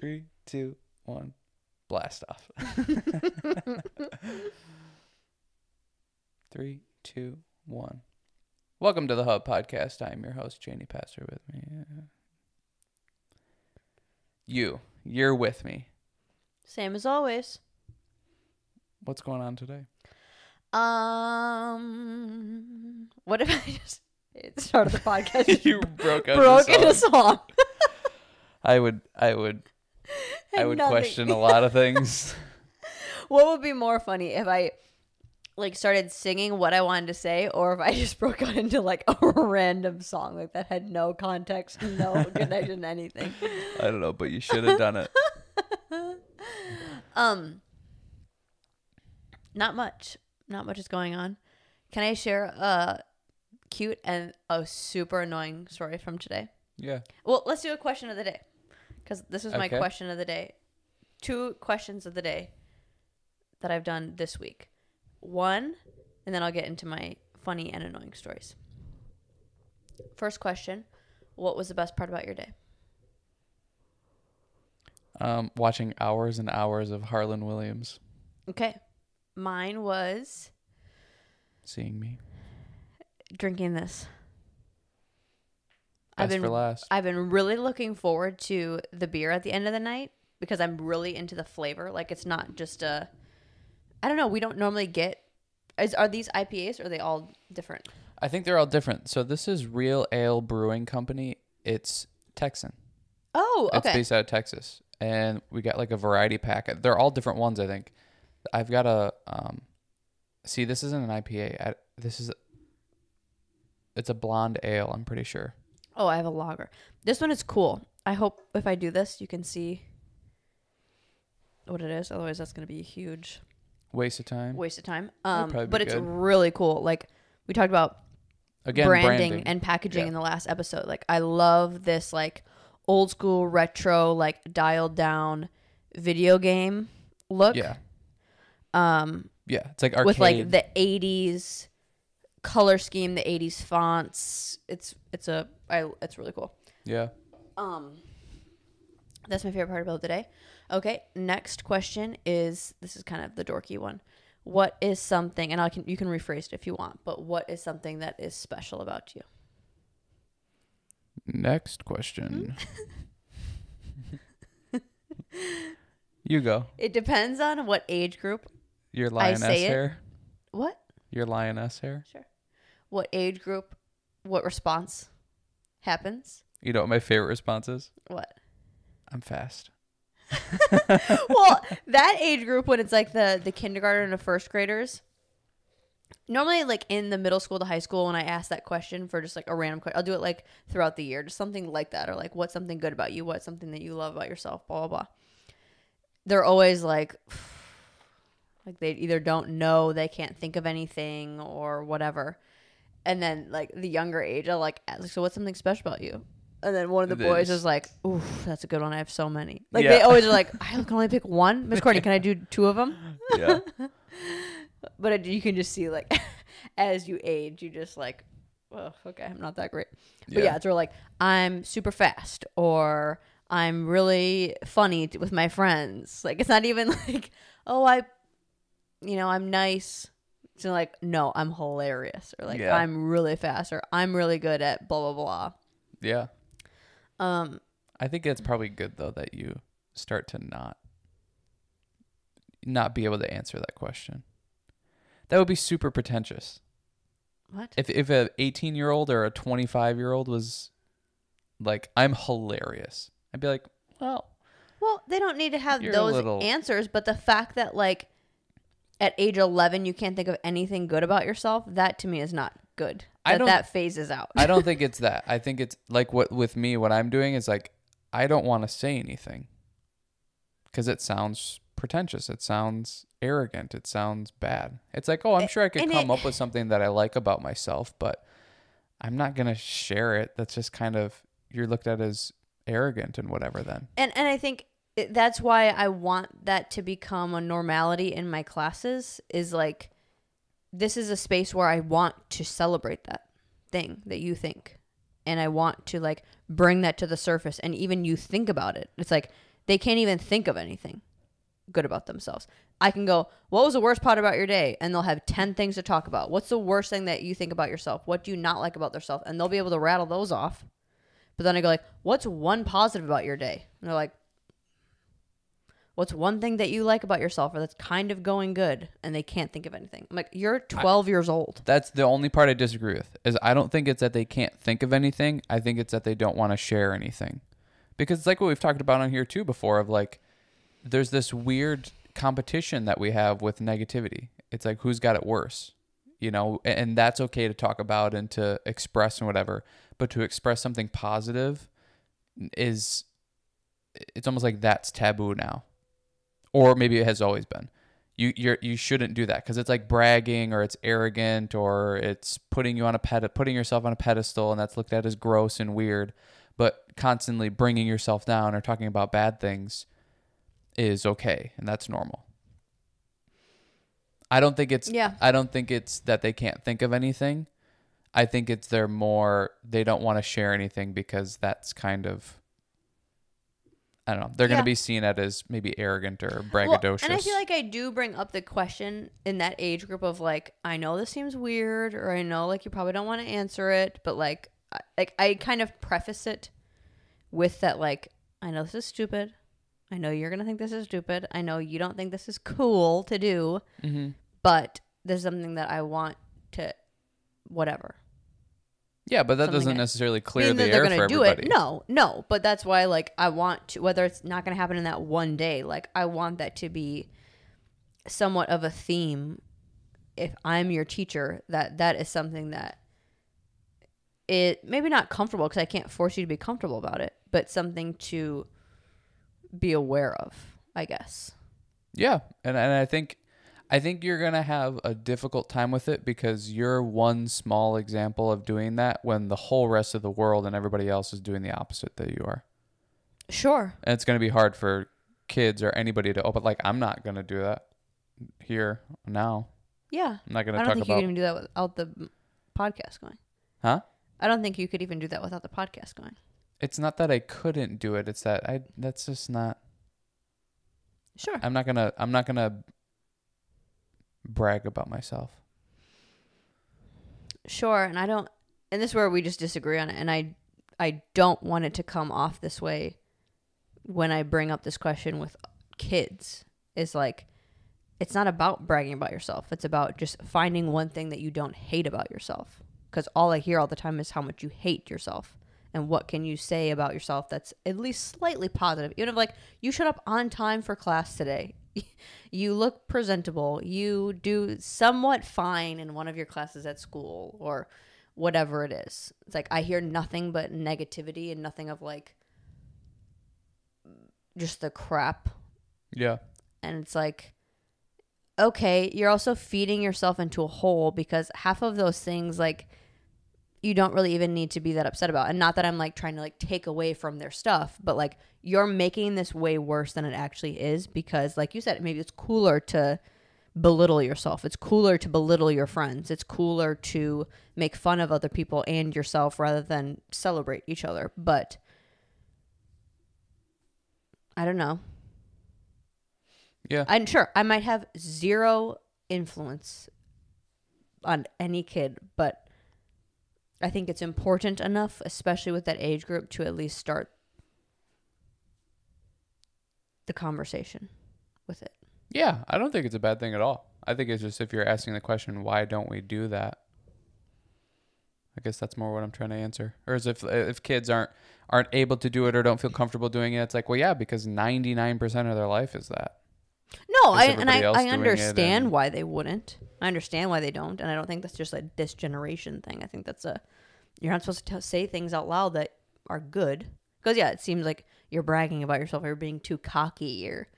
Three, two, one. Blast off. Three, two, one. Welcome to the Hub Podcast. I'm your host, Janie Pastor. With me, you, you're with me. Same as always. What's going on today? Um, what if I just at the start of the podcast you broke broke into song. song? I would, I would, I would nothing. question a lot of things. What would be more funny if I like started singing what I wanted to say, or if I just broke out into like a random song like that had no context, no connection, anything. I don't know, but you should have done it. Um, not much. Not much is going on. Can I share a cute and a super annoying story from today? Yeah. Well, let's do a question of the day because this is my Okay. question of the day. Two questions of the day that I've done this week. One, and then I'll get into my funny and annoying stories. First question What was the best part about your day? Um, watching hours and hours of Harland Williams Okay. Mine was seeing me. drinking this. Best I've been for last. I've been really looking forward to the beer at the end of the night because I'm really into the flavor. Like it's not just a I don't know, we don't normally get is are these IPAs or are they all different? I think they're all different. So this is Real Ale Brewing Company. It's Texan. Oh, okay. It's based out of Texas, and we got like a variety pack. They're all different ones. I think. I've got a um. See, this isn't an IPA. I, this is. It's a blonde ale. I'm pretty sure. Oh, I have a lager. This one is cool. I hope if I do this you can see what it is. Otherwise that's going to be a huge Waste of time. waste of time. Um but it's good. really cool. Like we talked about Again, branding, branding, and packaging Yeah. in the last episode. Like I love this like old school retro like dialed down video game look. yeah, Um yeah. It's like arcade. with like the 80s color scheme, the 80s fonts. It's it's a I it's really cool. yeah. Um that's my favorite part about the day. Okay, next question is this is kind of the dorky one. What is something and I can you can rephrase it if you want, but what is something that is special about you? Next question. Hmm? you go. It depends on what age group. Your lioness say it. hair. What? Your lioness hair. Sure. What age group? What response happens? You know what my favorite response is? What? I'm fast. well, that age group when it's like the the kindergarten and the first graders. Normally, like in the middle school to high school, when I ask that question for just like a random question, I'll do it like throughout the year, just something like that, or like what's something good about you, what's something that you love about yourself, blah blah blah. They're always like, like they either don't know, they can't think of anything, or whatever. And then like the younger age, I like, ask, so what's something special about you? And then one of the boys is. like, "Ooh, that's a good one. I have so many." Like Yeah. they always are like, "I can only pick one." Miss Courtney, can I do two of them? Yeah. But it, you can just see like, as you age, you just like, "Oh, okay, I'm not that great." But yeah, it's sort of like I'm super fast, or I'm really funny t- with my friends. Like it's not even like, "Oh, I, you know, I'm nice." It's like, no, I'm hilarious, or like Yeah. I'm really fast, or I'm really good at blah blah blah. yeah. Um, I think it's probably good though that you start to not not be able to answer that question. That would be super pretentious. what? If if a 18 year old or a 25 year old was like, I'm hilarious, I'd be like, well, Well, they don't need to have You're a those little- answers, but the fact that like at age 11 you can't think of anything good about yourself, that to me is not good. I That don't- that phases out. I don't think it's that. I think it's like what with me, what I'm doing is like, I don't want to say anything because it sounds pretentious. It sounds arrogant. It sounds bad. It's like, oh, I'm sure I could and come it- up with something that I like about myself, but I'm not gonna share it. That's just kind of you're looked at as arrogant and whatever. Then and and I think it, that's why I want that to become a normality in my classes is like this is a space where I want to celebrate that thing that you think and I want to like bring that to the surface and even you think about it. It's like they can't even think of anything good about themselves. I can go, What was the worst part about your day? And they'll have 10 things to talk about. What's the worst thing that you think about yourself? What do you not like about yourself? And they'll be able to rattle those off. But then I go, like, What's one positive about your day? And they're like, What's one thing that you like about yourself or that's kind of going good? And they can't think of anything. I'm like, You're 12 years old. That's the only part I disagree with. Is I don't think it's that they can't think of anything. I think it's that they don't want to share anything. Because it's like what we've talked about on here too before of like there's this weird competition that we have with negativity. It's like who's got it worse. You know, and that's okay to talk about and to express and whatever, but to express something positive is it's almost like that's taboo now. Or maybe it has always been. You you're you shouldn't do that because it's like bragging or it's arrogant or it's putting you on a ped putting yourself on a pedestal and that's looked at as gross and weird. But constantly bringing yourself down or talking about bad things is okay and that's normal. I don't think it's Yeah. i don't think it's that they can't think of anything. I think it's they're more they don't want to share anything because that's kind of I don't know. They're going Yeah. to be seen at as maybe arrogant or Well, braggadocious. and I feel like I do bring up the question in that age group of like, I know this seems weird, or I know like you probably don't want to answer it, but like, I, like I kind of preface it with that like, I know this is stupid. I know you're gonna think this is stupid. I know you don't think this is cool to do, hmm but there's something that I want to, whatever. Yeah, but that something doesn't necessarily clear the that they're air gonna for do everybody. it. No, no. But that's why like I want to whether it's not gonna happen in that one day, like I want that to be somewhat of a theme if I'm your teacher, that that is something that it maybe not comfortable because I can't force you to be comfortable about it, but something to be aware of, I guess. Yeah, and and I think I think you're gonna have a difficult time with it because you're one small example of doing that when the whole rest of the world and everybody else is doing the opposite that you are. Sure. And it's gonna be hard for kids or anybody to. Oh, open. like I'm not gonna do that here now. Yeah. I'm not gonna talk about. I don't think you can even do that without the podcast going. Huh? I don't think you could even do that without the podcast going. It's not that I couldn't do it. It's that I. That's just not. Sure. I'm not gonna. I'm not gonna brag about myself. Sure, and I don't and this is where we just disagree on it and I I don't want it to come off this way when I bring up this question with kids. Is like it's not about bragging about yourself. It's about just finding one thing that you don't hate about yourself. Cuz all I hear all the time is how much you hate yourself. And what can you say about yourself that's at least slightly positive? Even if like you showed up on time for class today. you look presentable. You do somewhat fine in one of your classes at school or whatever it is. It's like I hear nothing but negativity and nothing of like just the crap. Yeah. And it's like, okay, you're also feeding yourself into a hole because half of those things, like, you don't really even need to be that upset about. And not that I'm like trying to like take away from their stuff, but like you're making this way worse than it actually is because, like you said, maybe it's cooler to belittle yourself. It's cooler to belittle your friends. It's cooler to make fun of other people and yourself rather than celebrate each other. But I don't know. Yeah. I'm sure I might have zero influence on any kid, but I think it's important enough, especially with that age group, to at least start the conversation with it. Yeah, I don't think it's a bad thing at all. I think it's just if you're asking the question, why don't we do that? I guess that's more what I'm trying to answer. Or is if if kids aren't aren't able to do it or don't feel comfortable doing it, it's like, well, yeah, because 99% of their life is that. No, I and I, I understand and- why they wouldn't. I understand why they don't, and I don't think that's just a this generation thing. I think that's a you're not supposed to t- say things out loud that are good. Because yeah, it seems like you're bragging about yourself or being too cocky or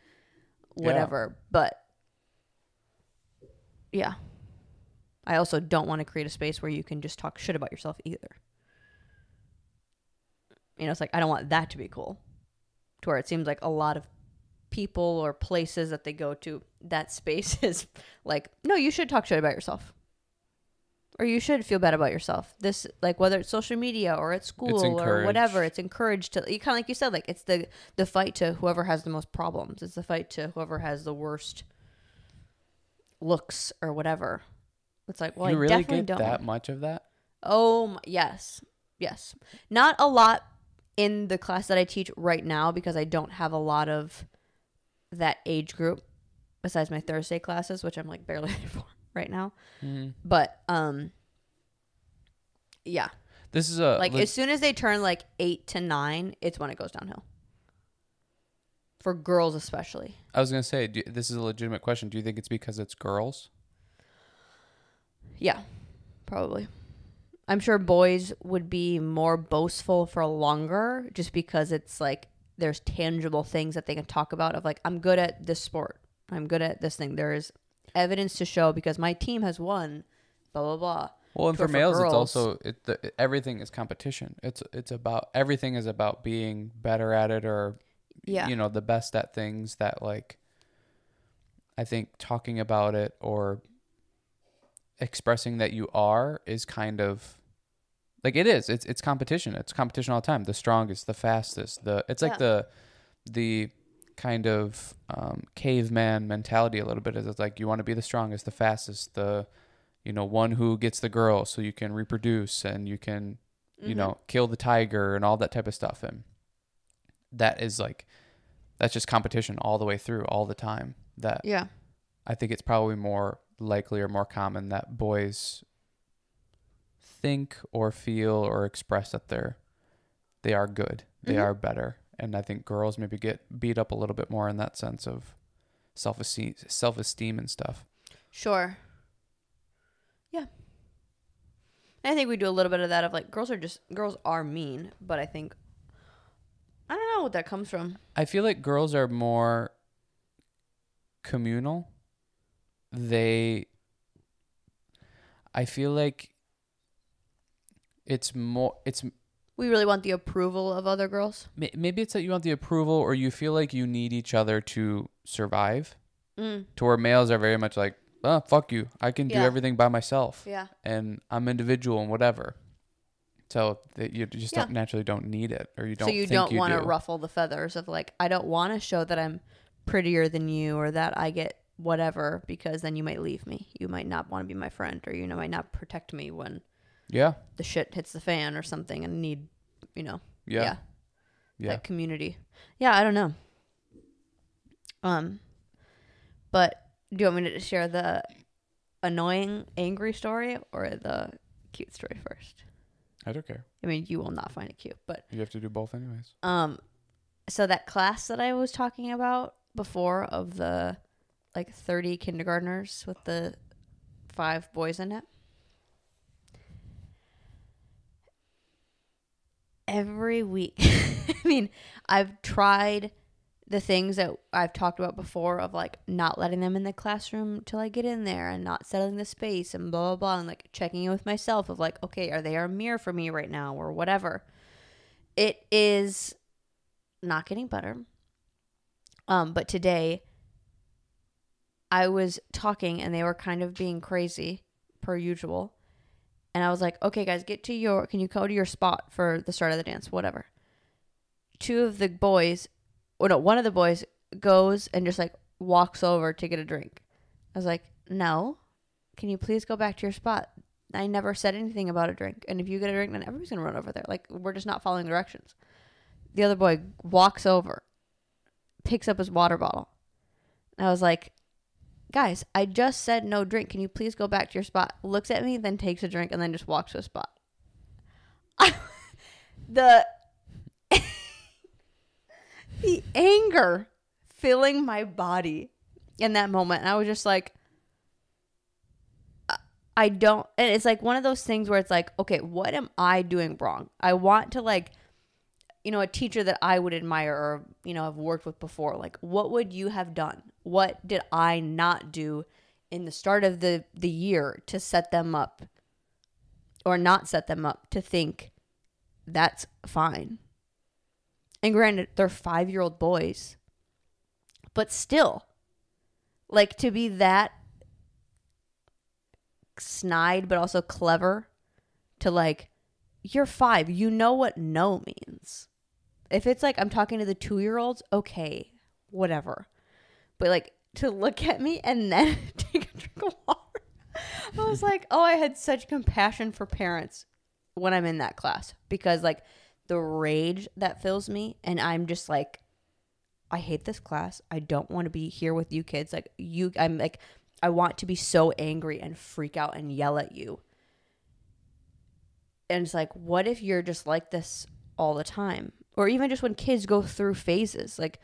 whatever. But yeah, I also don't want to create a space where you can just talk shit about yourself either. You know, it's like I don't want that to be cool. To where it seems like a lot of people or places that they go to, that space is like, no, you should talk shit about yourself. or you should feel bad about yourself. This like whether it's social media or at school or whatever, it's encouraged to you kind of like you said like it's the the fight to whoever has the most problems. It's the fight to whoever has the worst looks or whatever. It's like well, you I really definitely get don't. that much of that? Oh my, yes, yes. Not a lot in the class that I teach right now because I don't have a lot of that age group besides my Thursday classes, which I'm like barely there for right now. Mm. But um, yeah, This is a like le- as soon as they turn like eight to nine, it's when it goes downhill. For girls especially. I was gonna say do, this is a legitimate question. Do you think it's because it's girls? Yeah, probably. I'm sure boys would be more boastful for longer just because it's like there's tangible things that they can talk about of like I'm good at this sport. I'm good at this thing. There is evidence to show because my team has won blah blah blah. Well, and for, for males, it's also it, the, everything is competition. It's it's about everything is about being better at it or Yeah. you know the best at things that like I think talking about it or expressing that you are is kind of like it is. It's it's competition. It's competition all the time. The strongest, the fastest. The it's like Yeah. the the kind of um, caveman mentality a little bit. Is it's like you want to be the strongest, the fastest, the you know one who gets the girl, so you can reproduce and you can you Mhm. know kill the tiger and all that type of stuff. And that is like that's just competition all the way through, all the time. That Yeah. I think it's probably more likely or more common that boys think or feel or express that they're they are good, they Mhm. are better, and I think girls maybe get beat up a little bit more in that sense of self esteem, self esteem and stuff. Sure. Yeah. I think we do a little bit of that of like girls are just girls are mean, but I think I don't know what that comes from. I feel like girls are more communal. They I feel like it's more it's We really want the approval of other girls. Maybe it's that you want the approval or you feel like you need each other to survive Mm. to where males are very much like oh fuck you i can do Yeah. everything by myself Yeah. and i'm individual and whatever so that you just don't naturally don't need it or you don't so you don't want to do. ruffle the feathers of like I don't want to show that I'm prettier than you or that I get whatever because then you might leave me. You might not want to be my friend or you know might not protect me when yeah the shit hits the fan or something and need, you know, yeah yeah, yeah, that community. Yeah, I don't know. Um but do you want me to share the annoying angry story or the cute story first? i don't care I mean, you will not find it cute, but you have to do both anyways Um, so that class that I was talking about before of the like 30 kindergartners with the five boys in it. Every week, I mean, I've tried the things that I've talked about before of like not letting them in the classroom till I get in there and not settling the space and blah blah blah and like checking in with myself of like, okay, are they a mirror for me right now or whatever. It is not getting better. Um, but today I was talking and they were kind of being crazy per usual. And I was like, okay, guys, get to your, can you go to your spot for the start of the dance? Whatever. Two of the boys, or no, one of the boys goes and just like walks over to get a drink. I was like, no, can you please go back to your spot? I never said anything about a drink. And if you get a drink, then everybody's going to run over there. Like, we're just not following directions. The other boy walks over, picks up his water bottle. I was like, guys, I just said no drink. Can you please go back to your spot? Looks at me, then takes a drink, and then just walks to a spot. the the anger filling my body in that moment. And I was just like, I- I don't. And it's like one of those things where it's like, okay, what am I doing wrong? I want to like, you know, a teacher that I would admire or, you know, have worked with before. Like, what would you have done? What did I not do in the start of the, the year to set them up or not set them up to think that's fine? And granted, they're five year old boys, but still, like to be that snide but also clever to like you're 5, you know what no means. If it's like I'm talking to the 2-year-olds, okay, whatever. But like to look at me and then take a drink of water. I was like, "Oh, I had such compassion for parents when I'm in that class because like the rage that fills me and I'm just like I hate this class. I don't want to be here with you kids. Like you I'm like I want to be so angry and freak out and yell at you. And it's like what if you're just like this all the time? Or even just when kids go through phases. Like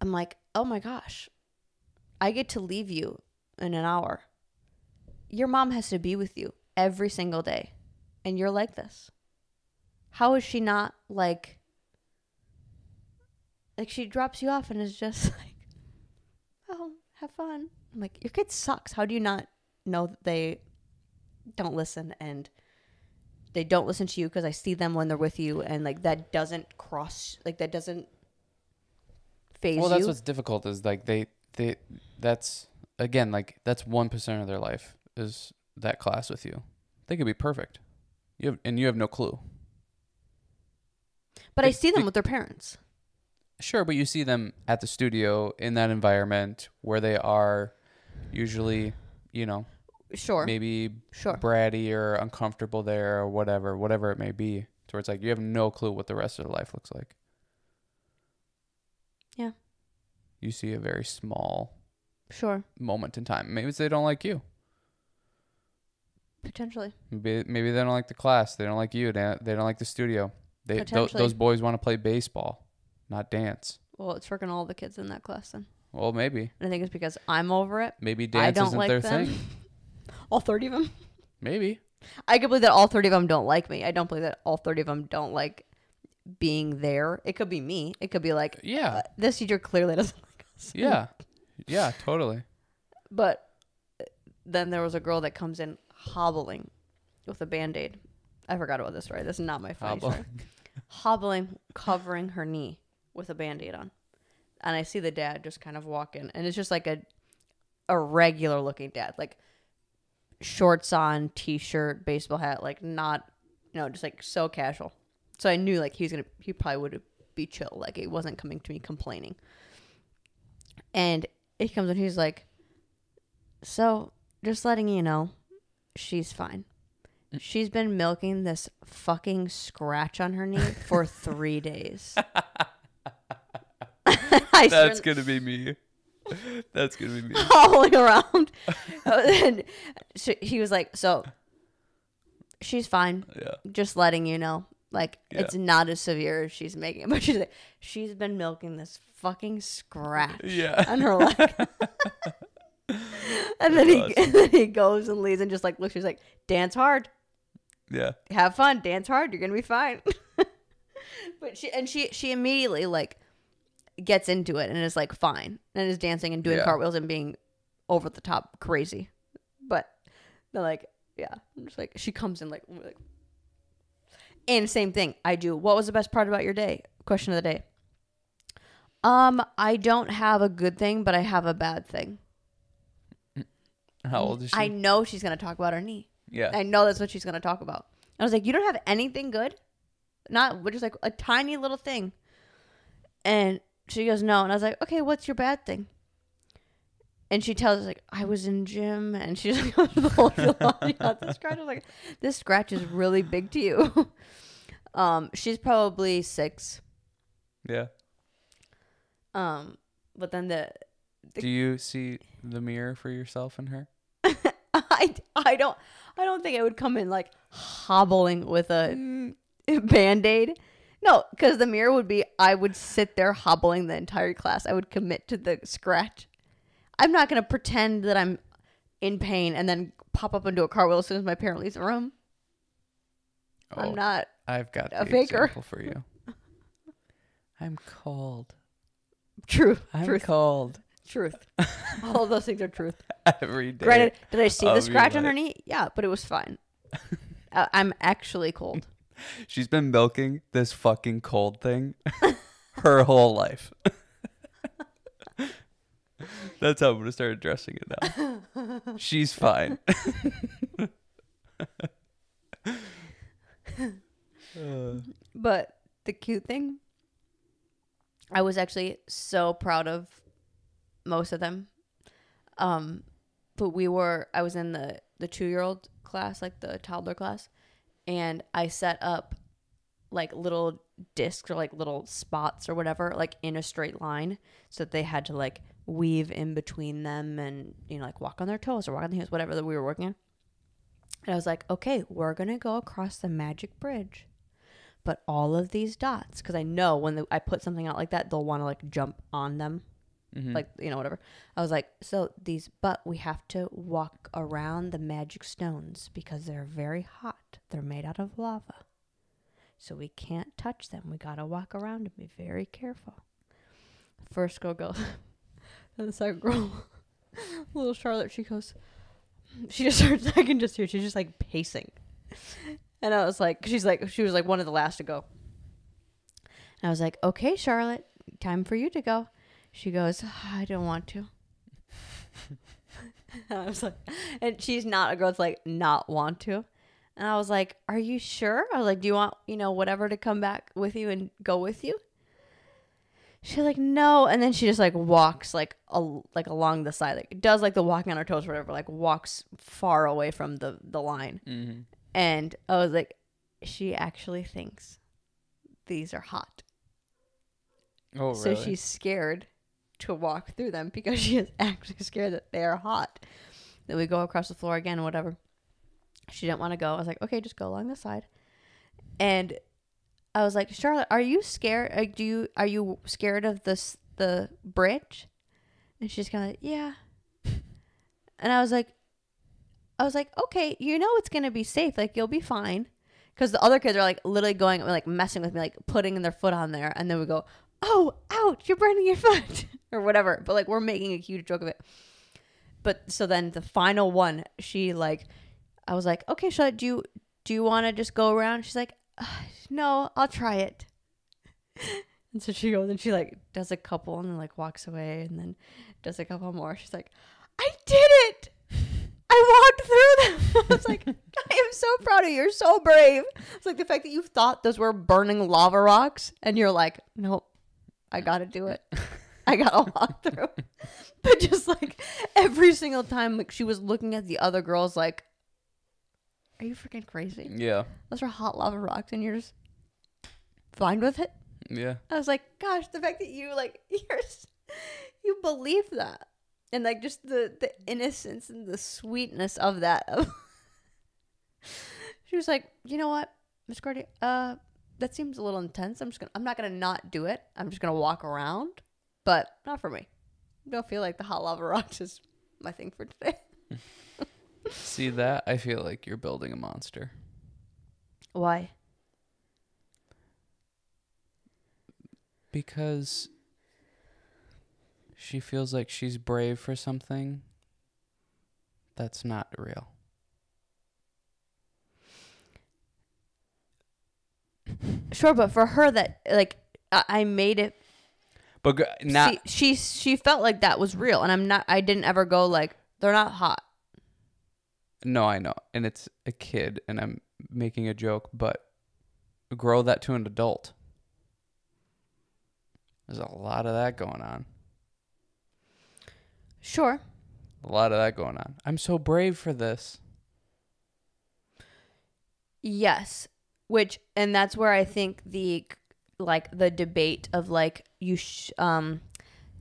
I'm like, "Oh my gosh. I get to leave you in an hour. Your mom has to be with you every single day. And you're like this. How is she not like like she drops you off and is just like, "Oh, have fun." I'm like, "Your kid sucks. How do you not know that they don't listen and they don't listen to you because I see them when they're with you and like that doesn't cross like that doesn't phase Well, that's you." what's difficult is like they they that's again like that's one percent of their life is that class with you. They could be perfect. You have and you have no clue. but I see them with their parents. Sure, but you see them at the studio in that environment where they are usually, you know, Sure. maybe Sure. bratty or uncomfortable there or whatever, whatever it may be. So it's like you have no clue what the rest of their life looks like. Yeah. You see a very small Sure. moment in time. Maybe it's they don't like you. Potentially. Maybe, maybe they don't like the class. They don't like you. They, they don't like the studio. They th- those boys want to play baseball, not dance. Well, it's freaking all the kids in that class then. Well, maybe And I think it's because I'm over it. maybe I dance don't isn't like their them. thing. All 30 of them. Maybe. I can believe that all 30 of them don't like me. I don't believe that all 30 of them don't like being there. It could be me. It could be like, Yeah. uh, this teacher clearly doesn't like us. Yeah. Yeah, totally. But uh, then there was a girl that comes in hobbling with a band aid. I forgot about this story. This is not my funny Hobble. story. Hobbling, covering her knee with a band aid on. And I see the dad just kind of walk in. And it's just like a a regular looking dad. Like shorts on, t shirt, baseball hat, like not you know, just like so casual. So I knew like he was gonna he probably would be chill. Like he wasn't coming to me complaining. And he comes and he's like, So just letting you know, she's fine. She's been milking this fucking scratch on her knee for three days. That's gonna be me. That's gonna be me. howling around. and she, he was like, "So she's fine. Yeah. Just letting you know. Like Yeah. it's not as severe as she's making it." But she's like, "She's been milking this fucking scratch Yeah. on her leg." and then he and then he goes and leaves and just like looks. She's like, "Dance hard, Yeah. have fun, dance hard. You're gonna be fine." but she and she she immediately like gets into it and is like fine and is dancing and doing Yeah. cartwheels and being over the top crazy. But they're like, yeah, I'm just like she comes in like, like and same thing. I do. What was the best part about your day? Question of the day. Um, I don't have a good thing, but I have a bad thing. How old is she? I know she's gonna talk about her knee. yeah. I know that's what she's gonna talk about. I was like, you don't have anything good, not just like a tiny little thing. And she goes, no. And I was like, okay, what's your bad thing? And she tells us like, I was in gym, and she's like, the whole the scratch. I was like, this scratch is really big to you. um, she's probably six. yeah. Um, but then the Do you see the mirror for yourself in her? I, I don't I don't think I would come in like hobbling with a band-aid. No, because the mirror would be I would sit there hobbling the entire class. I would commit to the scratch. I'm not gonna pretend that I'm in pain and then pop up into a car cartwheel as soon as my parent leaves the room. Oh, I'm not I've got a faker. example for you. I'm cold. truth. I'm truth. cold Truth. All of those things are truth. every day. Granted, did I see the scratch on her knee? Yeah, but it was fine. uh, I'm actually cold. She's been milking this fucking cold thing her whole life. That's how I'm gonna start addressing it now. She's fine. Uh, But the cute thing, I was actually so proud of most of them. Um, but we were, I was in the the two year old class, like the toddler class, and I set up like little discs or like little spots or whatever, like in a straight line, so that they had to like weave in between them and you know like walk on their toes or walk on the heels, whatever that we were working on. And I was like, okay, we're gonna go across the magic bridge but all of these dots because i know when the, i put something out like that they'll want to like jump on them mhm. like you know whatever. I was like so these but we have to walk around the magic stones because they're very hot. They're made out of lava. So we can't touch them. We gotta walk around and be very careful. First girl goes and the second girl little charlotte she goes she just starts i can just hear she's just like pacing and I was like, she's like, she was like one of the last to go. And I was like, okay, Charlotte, time for you to go. She goes, I don't want to. and I was like, and she's not a girl that's like not want to. And I was like, are you sure? I was like, do you want, you know, whatever to come back with you and go with you? She's like, no. And then she just like walks like, a, like along the side, like does like the walking on her toes or whatever, like walks far away from the, the line. Mhm. And I was like, she actually thinks these are hot. Oh, So really? she's scared to walk through them because she is actually scared that they are hot. Then we go across the floor again, or whatever. She didn't want to go. I was like, okay, just go along the side. And I was like, Charlotte, are you scared? Like, do you are you scared of this the bridge? And she's kind of like, yeah. And I was like, I was like, okay, you know it's gonna be safe. Like you'll be fine. Because the other kids are like literally going like messing with me, like putting their foot on there, and then we go, oh, ouch, you're burning your foot or whatever. But like we're making a huge joke of it. But so then the final one, she like, I was like, okay, Charlotte, do you do you want to just go around? She's like, "Uh, no, I'll try it. And so she goes and she like does a couple and then like walks away and then does a couple more. She's like, I did it. I walked through them. I was like, I am so proud of you. You're so brave. It's like the fact that you thought those were burning lava rocks and you're like, nope, I got to do it. I got to walk through. But just like every single time, like she was looking at the other girls, like, are you freaking crazy? Yeah. Those are hot lava rocks and you're just fine with it. Yeah. I was like, gosh, the fact that you like you're you believe that. And like just the the innocence and the sweetness of that. she was like, "You know what, Miss Gordy? Uh that seems a little intense. I'm just going to I'm not going to not do it. I'm just going to walk around, but not for me. Don't feel like the hot lava rocks is my thing for today." See that? I feel like you're building a monster. Why? Because she feels like she's brave for something that's not real. Sure, but for her that like I, I made it But not she, she she felt like that was real and i'm not i didn't ever go like they're not hot No, I know. And it's a kid and I'm making a joke, but grow that to an adult. There's a lot of that going on. sure A lot of that going on. I'm so brave for this. yes which and that's where i think the like the debate of like you sh- um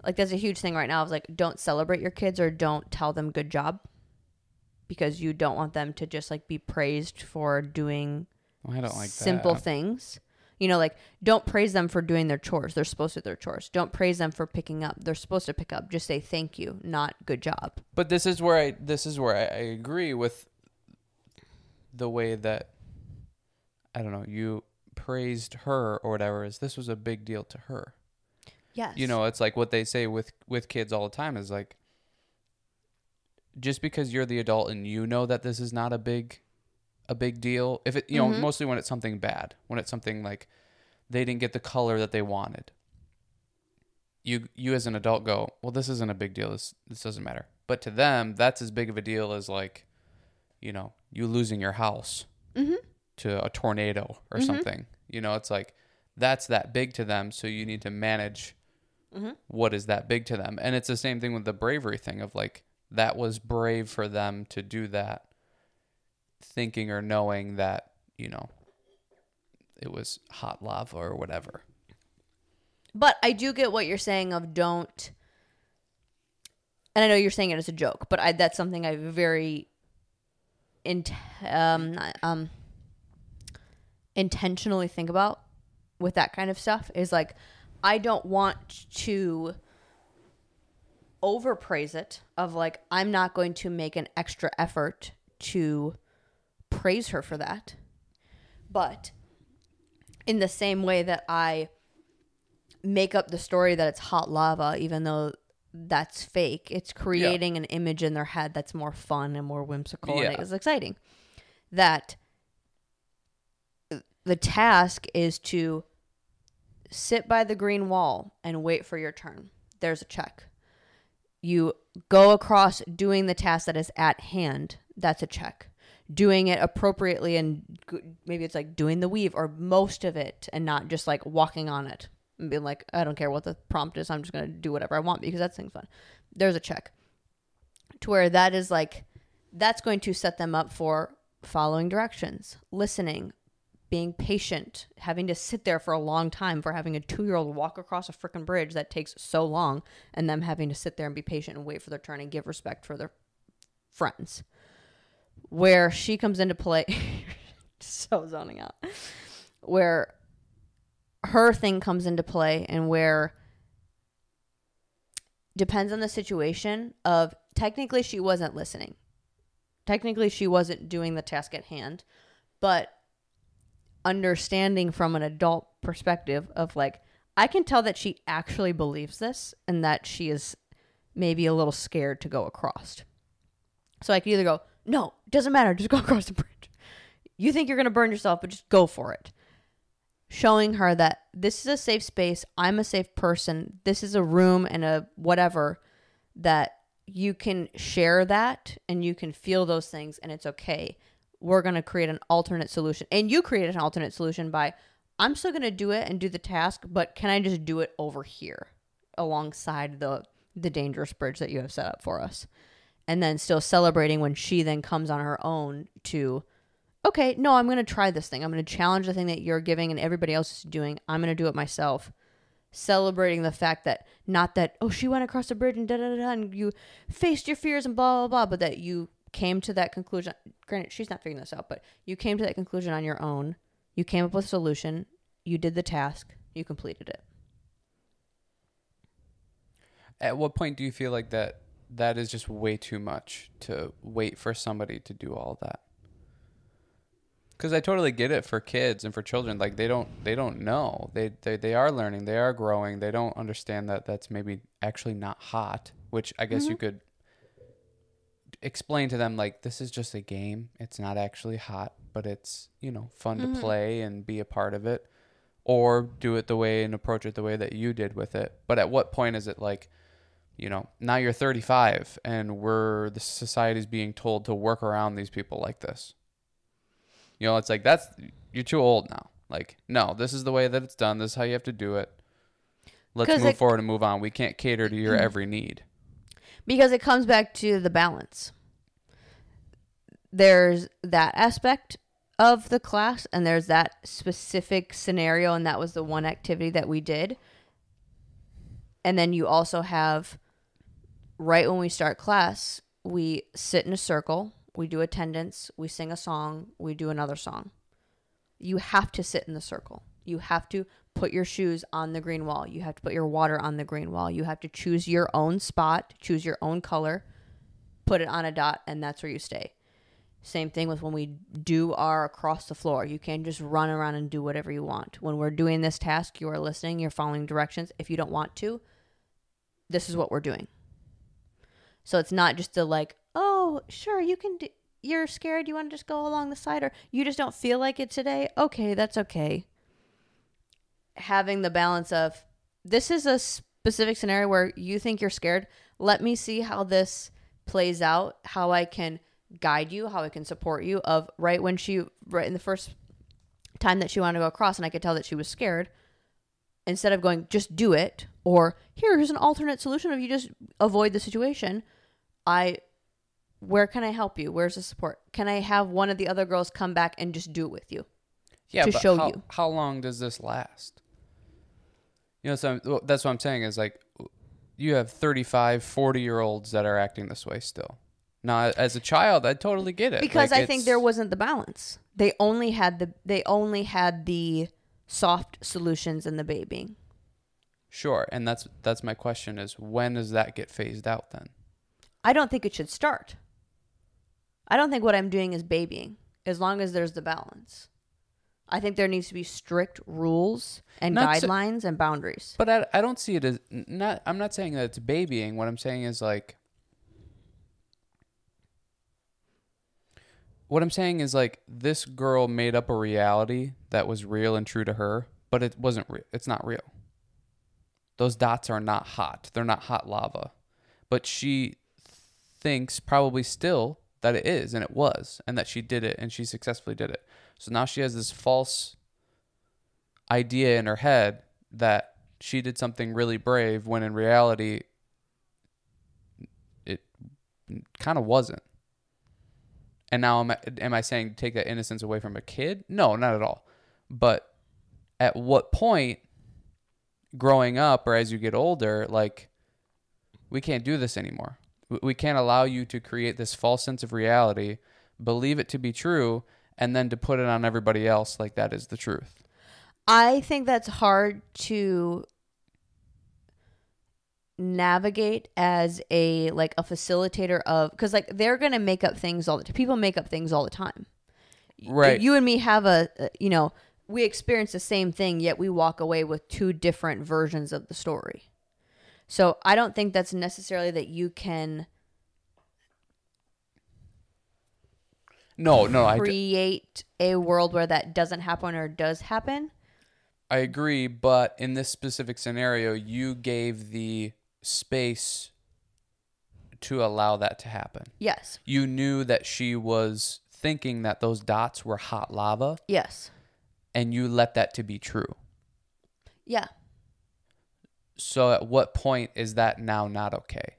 like there's a huge thing right now of like don't celebrate your kids or don't tell them good job because you don't want them to just like be praised for doing Well, I don't like simple that. things. You know, like don't praise them for doing their chores. They're supposed to do their chores. Don't praise them for picking up. They're supposed to pick up. Just say thank you, not good job. But this is where I this is where I, I agree with the way that I don't know, you praised her or whatever is this was a big deal to her. Yes. You know, it's like what they say with with kids all the time is like just because you're the adult and you know that this is not a big a big deal if it you know Mhm. mostly when it's something bad when it's something like they didn't get the color that they wanted you you as an adult go, well, this isn't a big deal. This this doesn't matter. But to them, that's as big of a deal as like, you know, you losing your house Mhm. to a tornado or Mhm. something. You know, it's like that's that big to them. So you need to manage Mhm. what is that big to them. And it's the same thing with the bravery thing of like that was brave for them to do that, thinking or knowing that you know it was hot lava or whatever. But I do get what you're saying of don't. And I know you're saying it as a joke, but I that's something I very int- um um intentionally think about with that kind of stuff is like I don't want to overpraise it of like I'm not going to make an extra effort to praise her for that. But in the same way that I make up the story that it's hot lava, even though that's fake. It's creating an image in their head that's more fun and more whimsical Yeah. and it's exciting. That the task is to sit by the green wall and wait for your turn. There's a check. You go across doing the task that is at hand. That's a check. Doing it appropriately and maybe it's like doing the weave or most of it and not just like walking on it and being like, I don't care what the prompt is. I'm just going to do whatever I want because that thing's fun. There's a check to where that is like, that's going to set them up for following directions, listening, being patient, having to sit there for a long time for having a two year old walk across a freaking bridge that takes so long, and them having to sit there and be patient and wait for their turn and give respect for their friends. Where she comes into play, so zoning out, where her thing comes into play, and where depends on the situation of technically she wasn't listening. Technically she wasn't doing the task at hand, but understanding from an adult perspective of like I can tell that she actually believes this and that she is maybe a little scared to go across. So I could either go, "No, it doesn't matter, just go across the bridge." You think you're going to burn yourself, but just go for it. Showing her that this is a safe space, I'm a safe person, this is a room and a whatever that you can share that and you can feel those things and it's okay we're going to create an alternate solution. And you created an alternate solution by I'm still going to do it and do the task, but can I just do it over here alongside the the dangerous bridge that you have set up for us? And then still celebrating when she then comes on her own to okay, no, I'm going to try this thing. I'm going to challenge the thing that you're giving and everybody else is doing. I'm going to do it myself. Celebrating the fact that not that oh she went across the bridge and da da da and you faced your fears and blah blah blah, but that you came to that conclusion. Granted, she's not figuring this out, but you came to that conclusion on your own. You came up with a solution. You did the task. You completed it. At what point do you feel like that that is just way too much to wait for somebody to do all that? Cuz I totally get it for kids and for children like they don't they don't know. They they they are learning, they are growing. They don't understand that that's maybe actually not hot, which I guess mm-hmm. you could explain to them like this is just a game. It's not actually hot, but it's, you know, fun to mm-hmm. play and be a part of it or do it the way and approach it the way that you did with it. But at what point is it like you know, now you're 35 and we're the society's being told to work around these people like this. You know, it's like that's you're too old now. Like, no, this is the way that it's done. This is how you have to do it. Let's move it- forward and move on. We can't cater to your mm-hmm. every need. Because it comes back to the balance. There's that aspect of the class, and there's that specific scenario, and that was the one activity that we did. And then you also have, right when we start class, we sit in a circle, we do attendance, we sing a song, we do another song. You have to sit in the circle. You have to put your shoes on the green wall. You have to put your water on the green wall. You have to choose your own spot, choose your own color, put it on a dot, and that's where you stay. Same thing with when we do our across the floor. You can't just run around and do whatever you want. When we're doing this task, you are listening, you're following directions. If you don't want to, this is what we're doing. So it's not just the like, oh, sure, you can do, you're scared, you want to just go along the side, or you just don't feel like it today. Okay, that's okay. Having the balance of this is a specific scenario where you think you're scared, let me see how this plays out, how I can guide you, how I can support you. Of right when she, right in the first time that she wanted to go across, and I could tell that she was scared. Instead of going, just do it, or here, here's an alternate solution if you just avoid the situation. I, where can I help you? Where's the support? Can I have one of the other girls come back and just do it with you? yeah, to show how, you. how long does this last? You know, so I'm- well, that's what I'm saying is like you have 35, 40 year olds that are acting this way still. Now, as a child, I totally get it. because Like, I think there wasn't the balance. They only had the they only had the soft solutions and the babying. Sure, and that's that's my question: is when does that get phased out? Then I don't think it should start. I don't think what I'm doing is babying as long as there's the balance. I think there needs to be strict rules and Not so- guidelines and boundaries. But I, I don't see it as not. I'm not saying that it's babying. What I'm saying is like. What I'm saying is like this girl made up a reality that was real and true to her, but it wasn't real. It's not real. Those dots are not hot. They're not hot lava. But she thinks probably still that it is and it was and that she did it and she successfully did it. So now she has this false idea in her head that she did something really brave when in reality it kind of wasn't. And now am I, am I saying take that innocence away from a kid? No, not at all. But at what point growing up or as you get older like we can't do this anymore. We- We can't allow you to create this false sense of reality, believe it to be true and then to put it on everybody else like that is the truth. I think that's hard to navigate as a like a facilitator of because like they're gonna make up things all the time. People make up things all the time. Right. You and me have a uh, you know we experience the same thing yet we walk away with two different versions of the story. So I don't think that's necessarily that you can No, no, I, create a world where that doesn't happen or does happen. I agree, but in this specific scenario, you gave the space to allow that to happen. Yes. You knew that she was thinking that those dots were hot lava, Yes. and you let that to be true. Yeah. So, at what point is that now not okay?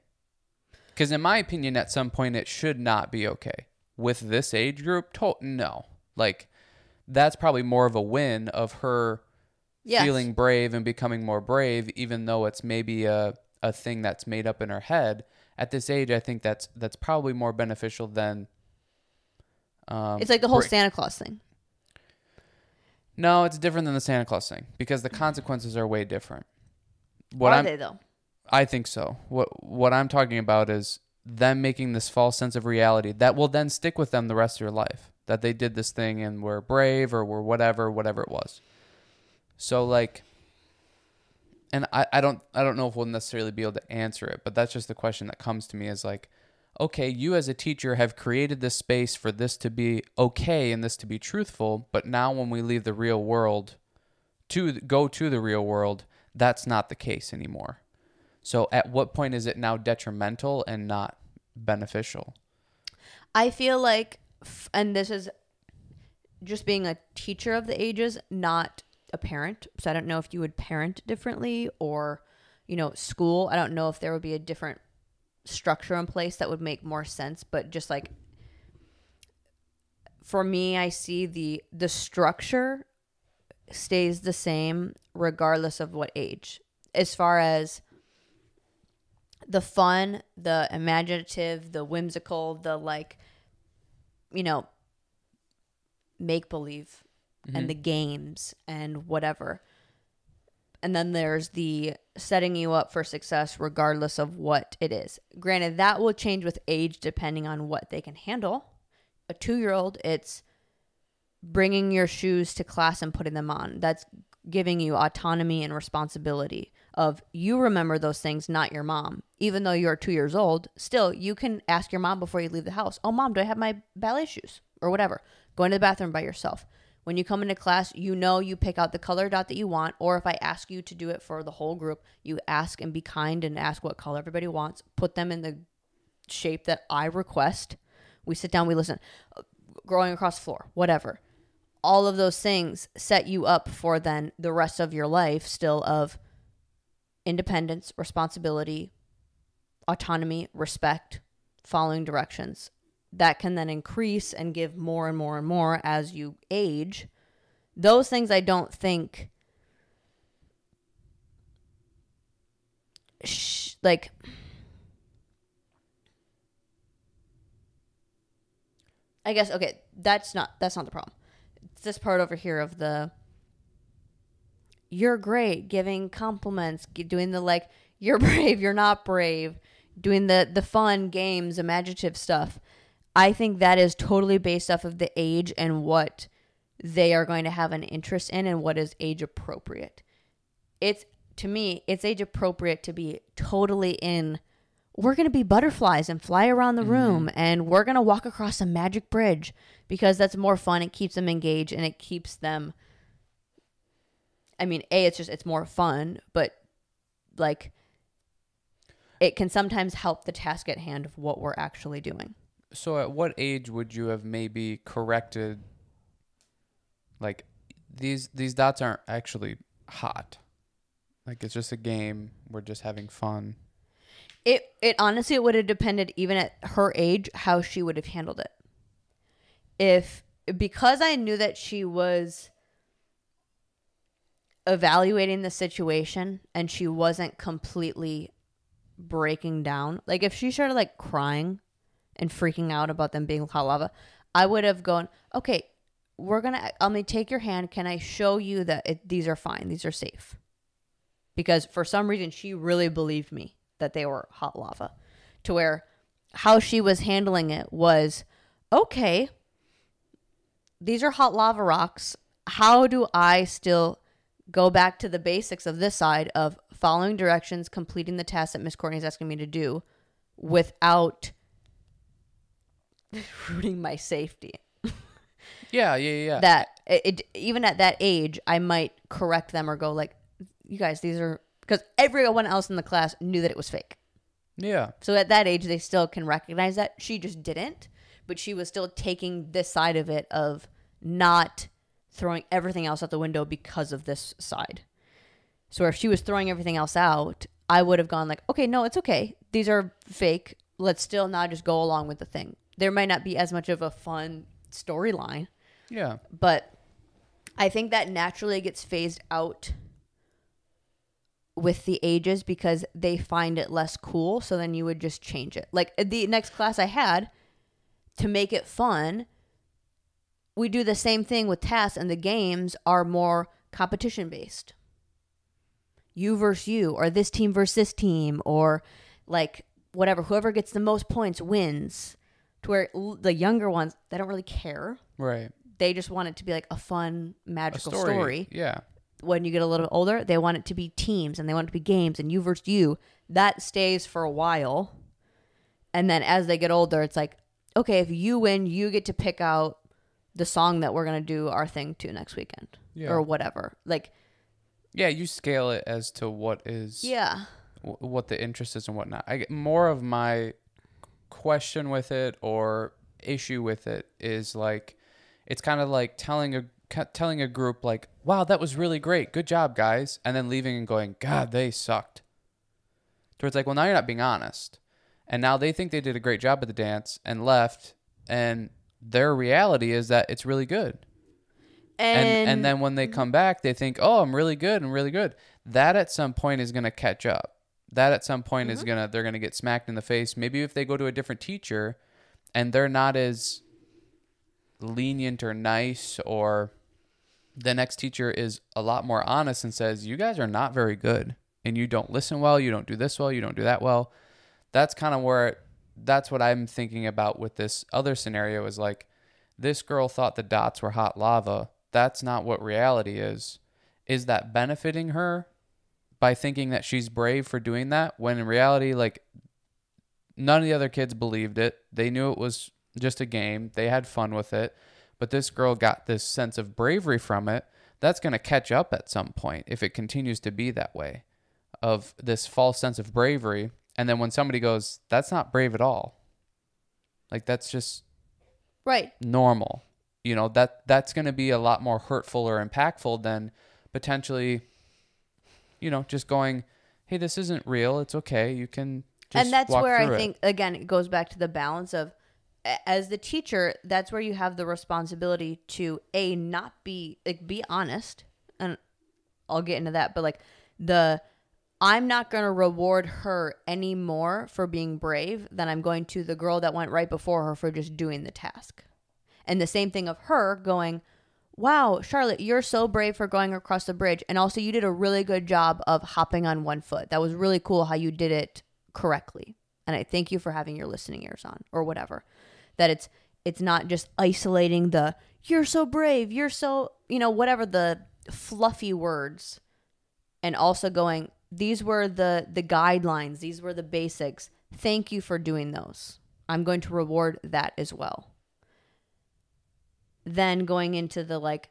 Because, in my opinion, at some point, it should not be okay. With this age group, to- no. Like, that's probably more of a win of her Yes. feeling brave and becoming more brave, even though it's maybe a, a thing that's made up in her head. At this age, I think that's that's probably more beneficial than. Um, It's like the whole bra- Santa Claus thing. no, it's different than the Santa Claus thing because the consequences are way different. What Are I'm, they though? I think so. What what I'm talking about is them making this false sense of reality that will then stick with them the rest of your life. That they did this thing and were brave or were whatever, whatever it was. So like and I, I don't I don't know if we'll necessarily be able to answer it, but that's just the question that comes to me is like, okay, you as a teacher have created this space for this to be okay and this to be truthful, but now when we leave the real world to go to the real world, that's not the case anymore. So at what point is it now detrimental and not beneficial? I feel like, and this is just being a teacher of the ages, not a parent. So I don't know if you would parent differently or, you know, school. I don't know if there would be a different structure in place that would make more sense. But just like for me, I see the the structure stays the same regardless of what age. As far as the fun, the imaginative, the whimsical, the like, you know, make believe and mm-hmm. the games and whatever. And then there's the setting you up for success regardless of what it is. Granted, that will change with age depending on what they can handle. A two year old, it's bringing your shoes to class and putting them on. That's giving you autonomy and responsibility of you remember those things, not your mom. Even though you're two years old, still you can ask your mom before you leave the house, oh mom, do I have my ballet shoes? Or whatever. Going to the bathroom by yourself. When you come into class, you know you pick out the color dot that you want, or if I ask you to do it for the whole group, you ask and be kind and ask what color everybody wants. Put them in the shape that I request. We sit down, we listen. Growing across the floor, whatever. All of those things set you up for then the rest of your life still of independence, responsibility, autonomy, respect, following directions. That can then increase and give more and more and more as you age. Those things I don't think sh- like I guess okay, that's not that's not the problem. It's this part over here of the you're great, giving compliments, doing the like you're brave, you're not brave, doing the the fun games, imaginative stuff. I think that is totally based off of the age and what they are going to have an interest in and what is age appropriate. It's to me, it's age appropriate to be totally in we're going to be butterflies and fly around the mm-hmm. room and we're going to walk across a magic bridge because that's more fun. It keeps them engaged and it keeps them I mean, A, it's just it's more fun, but like it can sometimes help the task at hand of what we're actually doing. So at what age would you have maybe corrected like these these dots aren't actually hot. Like it's just a game. We're just having fun. It it honestly it would have depended even at her age how she would have handled it. If because I knew that she was evaluating the situation and she wasn't completely breaking down. Like if she started like crying and freaking out about them being hot lava, I would have gone, "Okay, we're to I'm to take your hand. Can I show you that it, these are fine. These are safe?" Because for some reason she really believed me that they were hot lava to where how she was handling it was, "Okay, these are hot lava rocks. How do I still go back to the basics of this side of following directions, completing the task that Miss Courtney is asking me to do without ruining my safety? Yeah, yeah, yeah. That it, it even at that age, I might correct them or go like, "You guys, these are." Because everyone else in the class knew that it was fake. yeah. So at that age, they still can recognize that. She just didn't, but she was still taking this side of it of not throwing everything else out the window because of this side. So if she was throwing everything else out, I would have gone like, okay, no, it's okay. These are fake. Let's still not just go along with the thing. There might not be as much of a fun storyline, Yeah. but I think that naturally gets phased out with the ages because they find it less cool. So then you would just change it. Like uh, the next class I had, to make it fun, we do the same thing with tasks, and the games are more competition based. You versus you, or this team versus this team, or like whatever. Whoever gets the most points wins. To where the younger ones, they don't really care. Right. They just want it to be like a fun, A magical story. story Yeah. when you get a little bit older, they want it to be teams and they want it to be games and you versus you. That stays for a while. And then as they get older, it's like, okay, if you win, you get to pick out the song that we're going to do our thing to next weekend Yeah. or whatever. Like, Yeah, you scale it as to what is yeah. wh- what the interest is and whatnot. I get more of my question with it or issue with it is like it's kind of like telling a telling a group like, "Wow, that was really great. Good job, guys," and then leaving and going, "God, they sucked." Towards like, well, now you're not being honest, and now they think they did a great job at the dance and left, and their reality is that it's really good. And, and and then when they come back they think oh i'm really good and really good. That at some point is going to catch up. That at some point is mm-hmm. going to they're going to get smacked in the face. Maybe if they go to a different teacher and they're not as lenient or nice or the next teacher is a lot more honest and says you guys are not very good and you don't listen well you don't do this well you don't do that well that's kind of where that's what i'm thinking about with this other scenario is like this girl thought the dots were hot lava that's not what reality is is that benefiting her by thinking that she's brave for doing that when in reality like none of the other kids believed it they knew it was just a game they had fun with it but this girl got this sense of bravery from it. That's going to catch up at some point if it continues to be that way of this false sense of bravery. And then when somebody goes, that's not brave at all. Like that's just Right. normal. You know, that that's going to be a lot more hurtful or impactful than potentially you know, just going, "Hey, this isn't real. It's okay. You can just and that's where I through it." think again it goes back to the balance of as the teacher, that's where you have the responsibility to a not be like be honest, and I'll get into that, but like the I'm not going to reward her any more for being brave than I'm going to the girl that went right before her for just doing the task. And the same thing of her going, Wow, Charlotte, you're so brave for going across the bridge. And also, you did a really good job of hopping on one foot. That was really cool how you did it correctly. And I thank you for having your listening ears on or whatever. That it's it's not just isolating the you're so brave, you're so, you know, whatever the fluffy words and also going these were the the guidelines, these were the basics. Thank you for doing those. I'm going to reward that as well. Then going into the like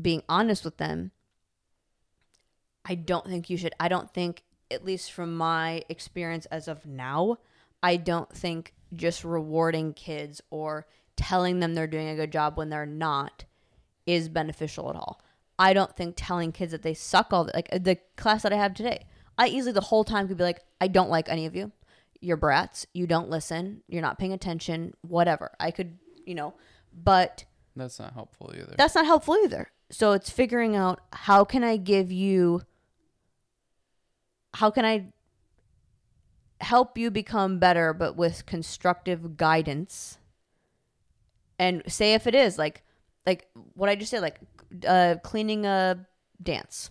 being honest with them, I don't think you should. I don't think, at least from my experience as of now, I don't think just rewarding kids or telling them they're doing a good job when they're not is beneficial at all. I don't think telling kids that they suck all the, like uh, the class that I have today. I easily the whole time could be like, I don't like any of you. You're brats. You don't listen. You're not paying attention. Whatever. I could, you know, but That's not helpful either. that's not helpful either. So it's figuring out how can I give you how can I help you become better but with constructive guidance. And say if it is like like what I just said like uh cleaning a dance.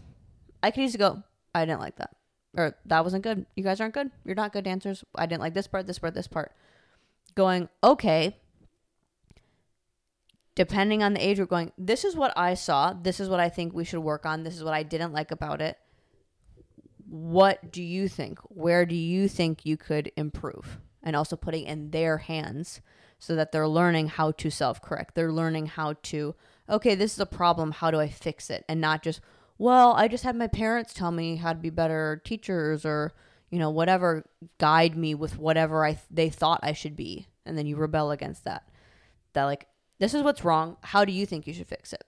I could easily go I didn't like that. Or that wasn't good. You guys aren't good. You're not good dancers. I didn't like this part, this part, this part. Going, okay, depending on the age group, going, this is what I saw. This is what I think we should work on. This is what I didn't like about it. What do you think? Where do you think you could improve? And also putting in their hands so that they're learning how to self correct. They're learning how to, okay, this is a problem. How do I fix it? And not just, well, I just had my parents tell me how to be better teachers or, you know, whatever, guide me with whatever I they thought I should be. And then you rebel against that. That, like, this is what's wrong. How do you think you should fix it?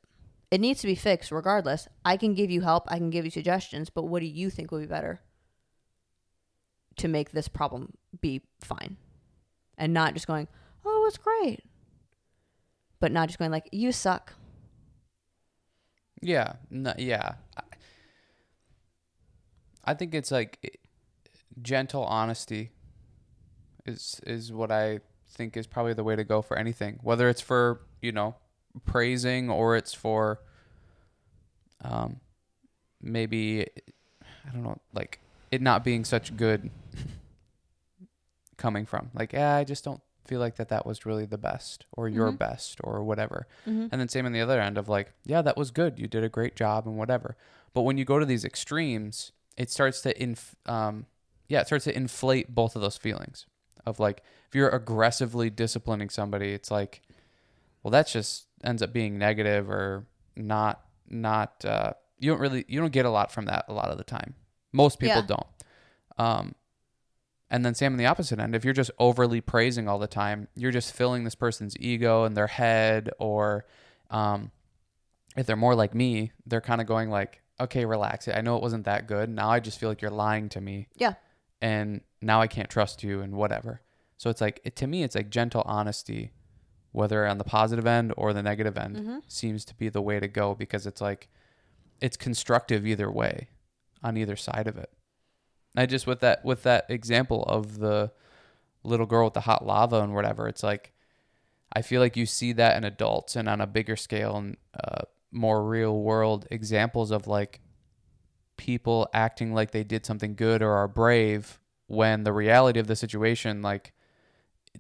It needs to be fixed regardless. I can give you help, I can give you suggestions, but what do you think would be better to make this problem be fine? And not just going, oh, it's great. But not just going like, you suck. Yeah, no, yeah. I- think it's like gentle honesty is is what I think is probably the way to go for anything. Whether it's for you know praising or it's for um maybe I don't know like it not being such good coming from like yeah I just don't feel like that that was really the best or your Mhm. best or whatever. Mm-hmm. And then same on the other end of like, yeah, that was good. You did a great job and whatever. But when you go to these extremes, it starts to inf- um yeah, it starts to inflate both of those feelings of like if you're aggressively disciplining somebody, it's like well that's just ends up being negative or not not uh you don't really you don't get a lot from that a lot of the time. Most people Yeah. don't. Um and then same on the opposite end, if you're just overly praising all the time, you're just filling this person's ego in their head or um, if they're more like me, they're kind of going like, okay, relax. It. I know it wasn't that good. Now I just feel like you're lying to me. Yeah. And now I can't trust you and whatever. So it's like, it, to me, it's like gentle honesty, whether on the positive end or the negative end, Mm-hmm. seems to be the way to go because it's like, it's constructive either way on either side of it. I just with that with that example of the little girl with the hot lava and whatever, it's like I feel like you see that in adults and on a bigger scale and uh, more real world examples of like people acting like they did something good or are brave when the reality of the situation like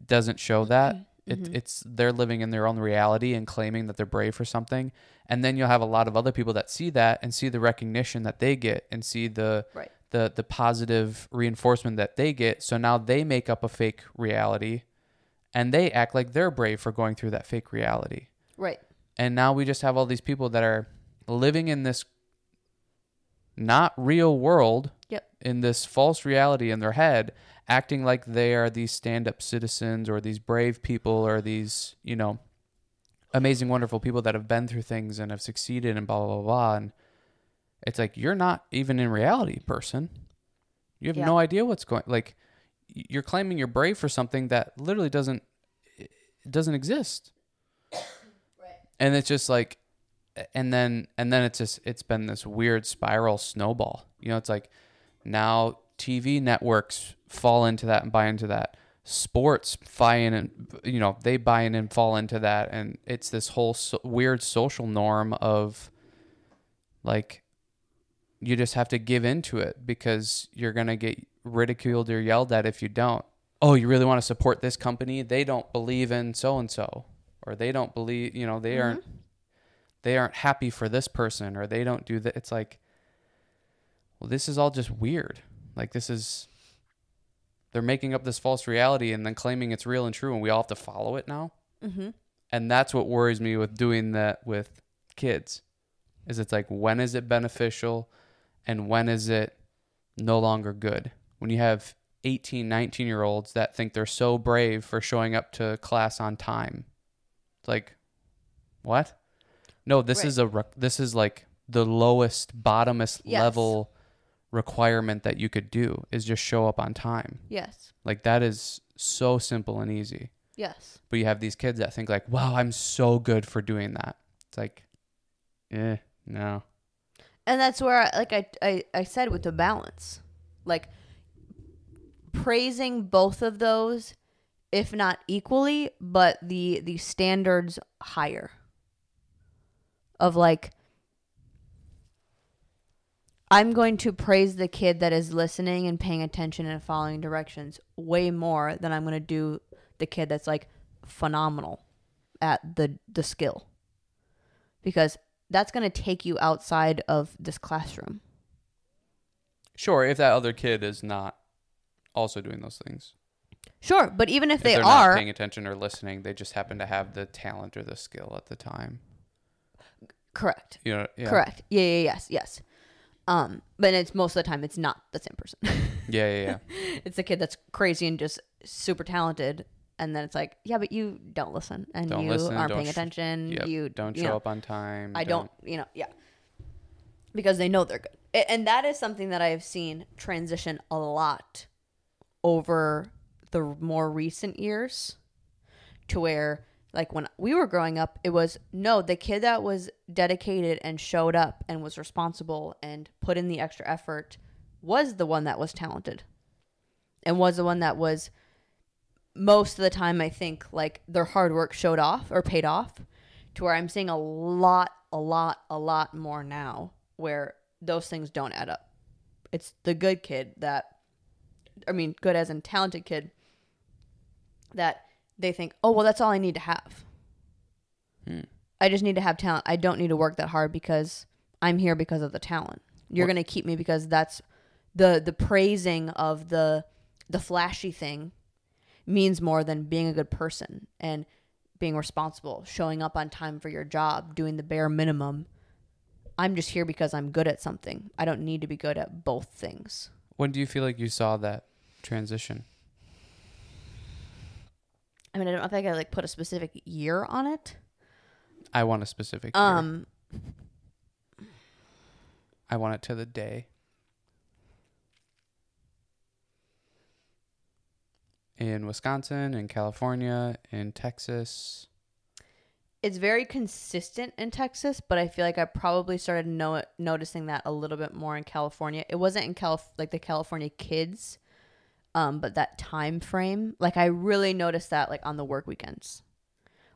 doesn't show that. It, Mhm. it's they're living in their own reality and claiming that they're brave for something, and then you'll have a lot of other people that see that and see the recognition that they get and see the Right. The the positive reinforcement that they get. So now they make up a fake reality, and they act like they're brave for going through that fake reality. Right. And now we just have all these people that are living in this not real world, Yep. in this false reality in their head, acting like they are these stand up citizens or these brave people or these, you know, amazing, wonderful people that have been through things and have succeeded and blah, blah, blah, blah. And it's like, you're not even in reality, person. You have Yeah. no idea what's going like you're claiming you're brave for something that literally doesn't doesn't exist. And it's just like and then and then it's just it's been this weird spiral snowball. You know it's like now tv networks fall into that and buy into that. Sports buy in and you know they buy in and fall into that. And it's this whole so, weird social norm of like you just have to give into it because you're going to get ridiculed or yelled at if you don't. Oh you really want to support this company? They don't believe in so and so or they don't believe you know they aren't they aren't happy for this person or they don't do that it's like well this is all just weird. Like this is they're making up this false reality and then claiming it's real and true and we all have to follow it now? Mm-hmm. and that's what worries me with doing that with kids is it's like when is it beneficial and when is it no longer good when you have 18 19 year olds that think they're so brave for showing up to class on time it's like what no this Right. is a this is like the lowest bottomest Yes. level requirement that you could do is just show up on time Yes. like that is so simple and easy Yes. but you have these kids that think like, "Wow, I'm so good for doing that." It's like, eh, no. And that's where I, like I, I i said with the balance. Like praising both of those if not equally but the the standards higher. Of like i'm going to praise the kid that is listening and paying attention and following directions way more than i'm going to do the kid that's like phenomenal at the the skill. Because that's going to take you outside of this classroom. Sure, if that other kid is not also doing those things, Sure, but even if, if they they're are, not paying attention or listening, they just happen to have the talent or the skill at the time. correct, You know, yeah. correct, yeah, yeah, yes, yes. Um, but it's most of the time it's not the same person. Yeah, yeah, yeah. it's the kid that's crazy and just super talented, and then it's like, yeah, but you don't listen and Don't you listen, aren't don't paying sh- attention. Yep, You don't you show know, up on time. I don't, you know, yeah, because they know they're good, and that is something that I have seen transition a lot over the more recent years, to where like when we were growing up, it was no, the kid that was dedicated and showed up and was responsible and put in the extra effort was the one that was talented, and was the one that was most of the time I think like their hard work showed off or paid off to where I'm seeing a lot, a lot, a lot more now where those things don't add up. It's the good kid that, I mean, good as in talented kid that they think, oh, well, that's all I need to have. Hmm. I just need to have talent. I don't need to work that hard because I'm here because of the talent. You're going to keep me because that's the the praising of the the flashy thing means more than being a good person and being responsible, showing up on time for your job, doing the bare minimum. I'm just here because I'm good at something. I don't need to be good at both things. When do you feel like you saw that transition? I mean, I don't if I like put a specific year on it. I want a specific. year. Um, I want it to the day. In Wisconsin, in California, in Texas. it's very consistent in Texas, but I feel like I probably started no- noticing that a little bit more in California. It wasn't in Calif- like the California kids, um, but that time frame, like I really noticed that like on the work weekends,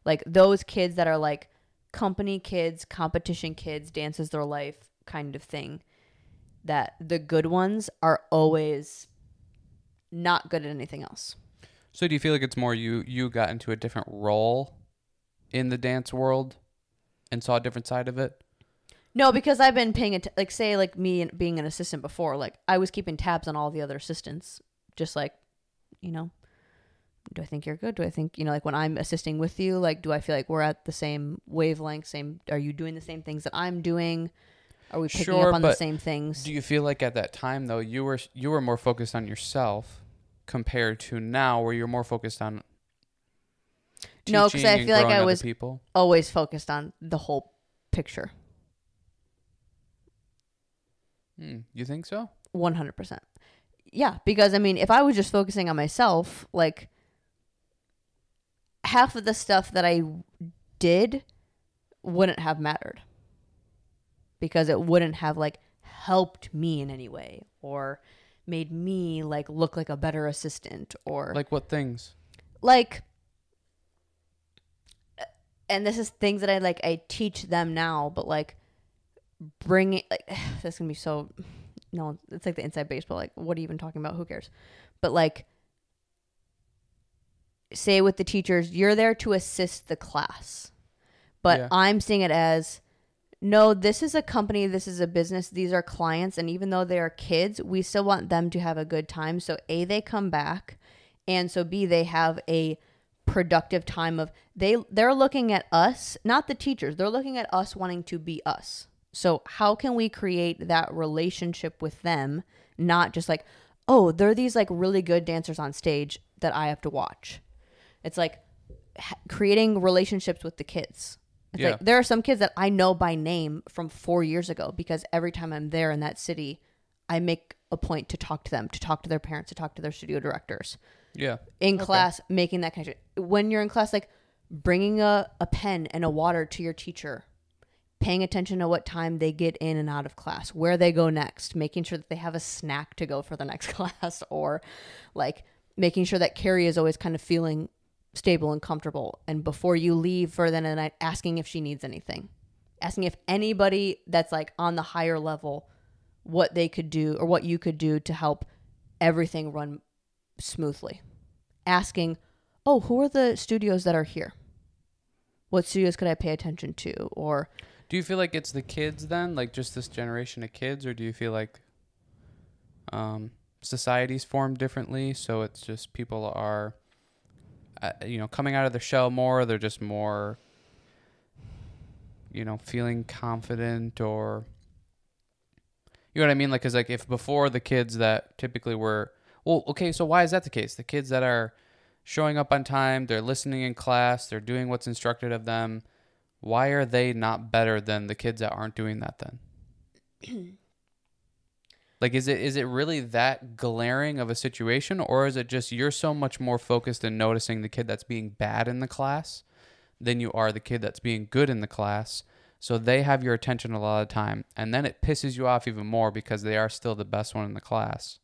like those kids that are like company kids, competition kids, dances their life kind of thing. That the good ones are always not good at anything else. So do you feel like it's more you you got into a different role in the dance world and saw a different side of it? No, because I've been paying it like say like me and being an assistant before, like I was keeping tabs on all the other assistants, just like you know, do I think you're good? Do I think, you know, like when I'm assisting with you, like, do I feel like we're at the same wavelength? Same, are you doing the same things that I'm doing? Are we picking Sure, up on the same things? Do you feel like at that time though you were you were more focused on yourself compared to now where you're more focused on no because I feel like I was- people? Always focused on the whole picture. Hmm, you think so? 100%. Yeah, because I mean, if I was just focusing on myself, like half of the stuff that I did wouldn't have mattered because it wouldn't have like helped me in any way or made me like look like a better assistant or Like what things? like uh, and this is things that I like I teach them now, but like bringing like this can be so no, it's like the inside baseball. Like, what are you even talking about? Who cares? But like, say with the teachers, you're there to assist the class, but Yeah. I'm seeing it as no, this is a company, this is a business, these are clients, and even though they are kids, we still want them to have a good time. So a they come back, and so b they have a productive time of they they're looking at us not the teachers they're looking at us wanting to be us. So how can we create that relationship with them not just like oh they're these like really good dancers on stage that i have to watch. It's like creating relationships with the kids it's Yeah. like there are some kids that i know by name from four years ago because every time i'm there in that city i make a point to talk to them to talk to their parents to talk to their studio directors Yeah. in Okay. class making that connection when you're in class like bringing a, a pen and a water to your teacher paying attention to what time they get in and out of class where they go next making sure that they have a snack to go for the next class or like making sure that carrie is always kind of feeling stable and comfortable and before you leave for the night asking if she needs anything asking if anybody that's like on the higher level what they could do or what you could do to help everything run smoothly. Asking, oh, who are the studios that are here? What studios could I pay attention to? Or Do you feel like it's the kids then, like just this generation of kids, or do you feel like um, society's formed differently, so it's just people are, uh, you know, coming out of their shell more. They're just more, you know, feeling confident, or you know what I mean? Like, cause like if before the kids that typically were, well, okay, so why is that the case? The kids that are showing up on time, they're listening in class, they're doing what's instructed of them why are they not better than the kids that aren't doing that then like is it is it really that glaring of a situation or is it just you're so much more focused in noticing the kid that's being bad in the class than you are the kid that's being good in the class? So they have your attention a lot of time and then it pisses you off even more because they are still the best one in the class.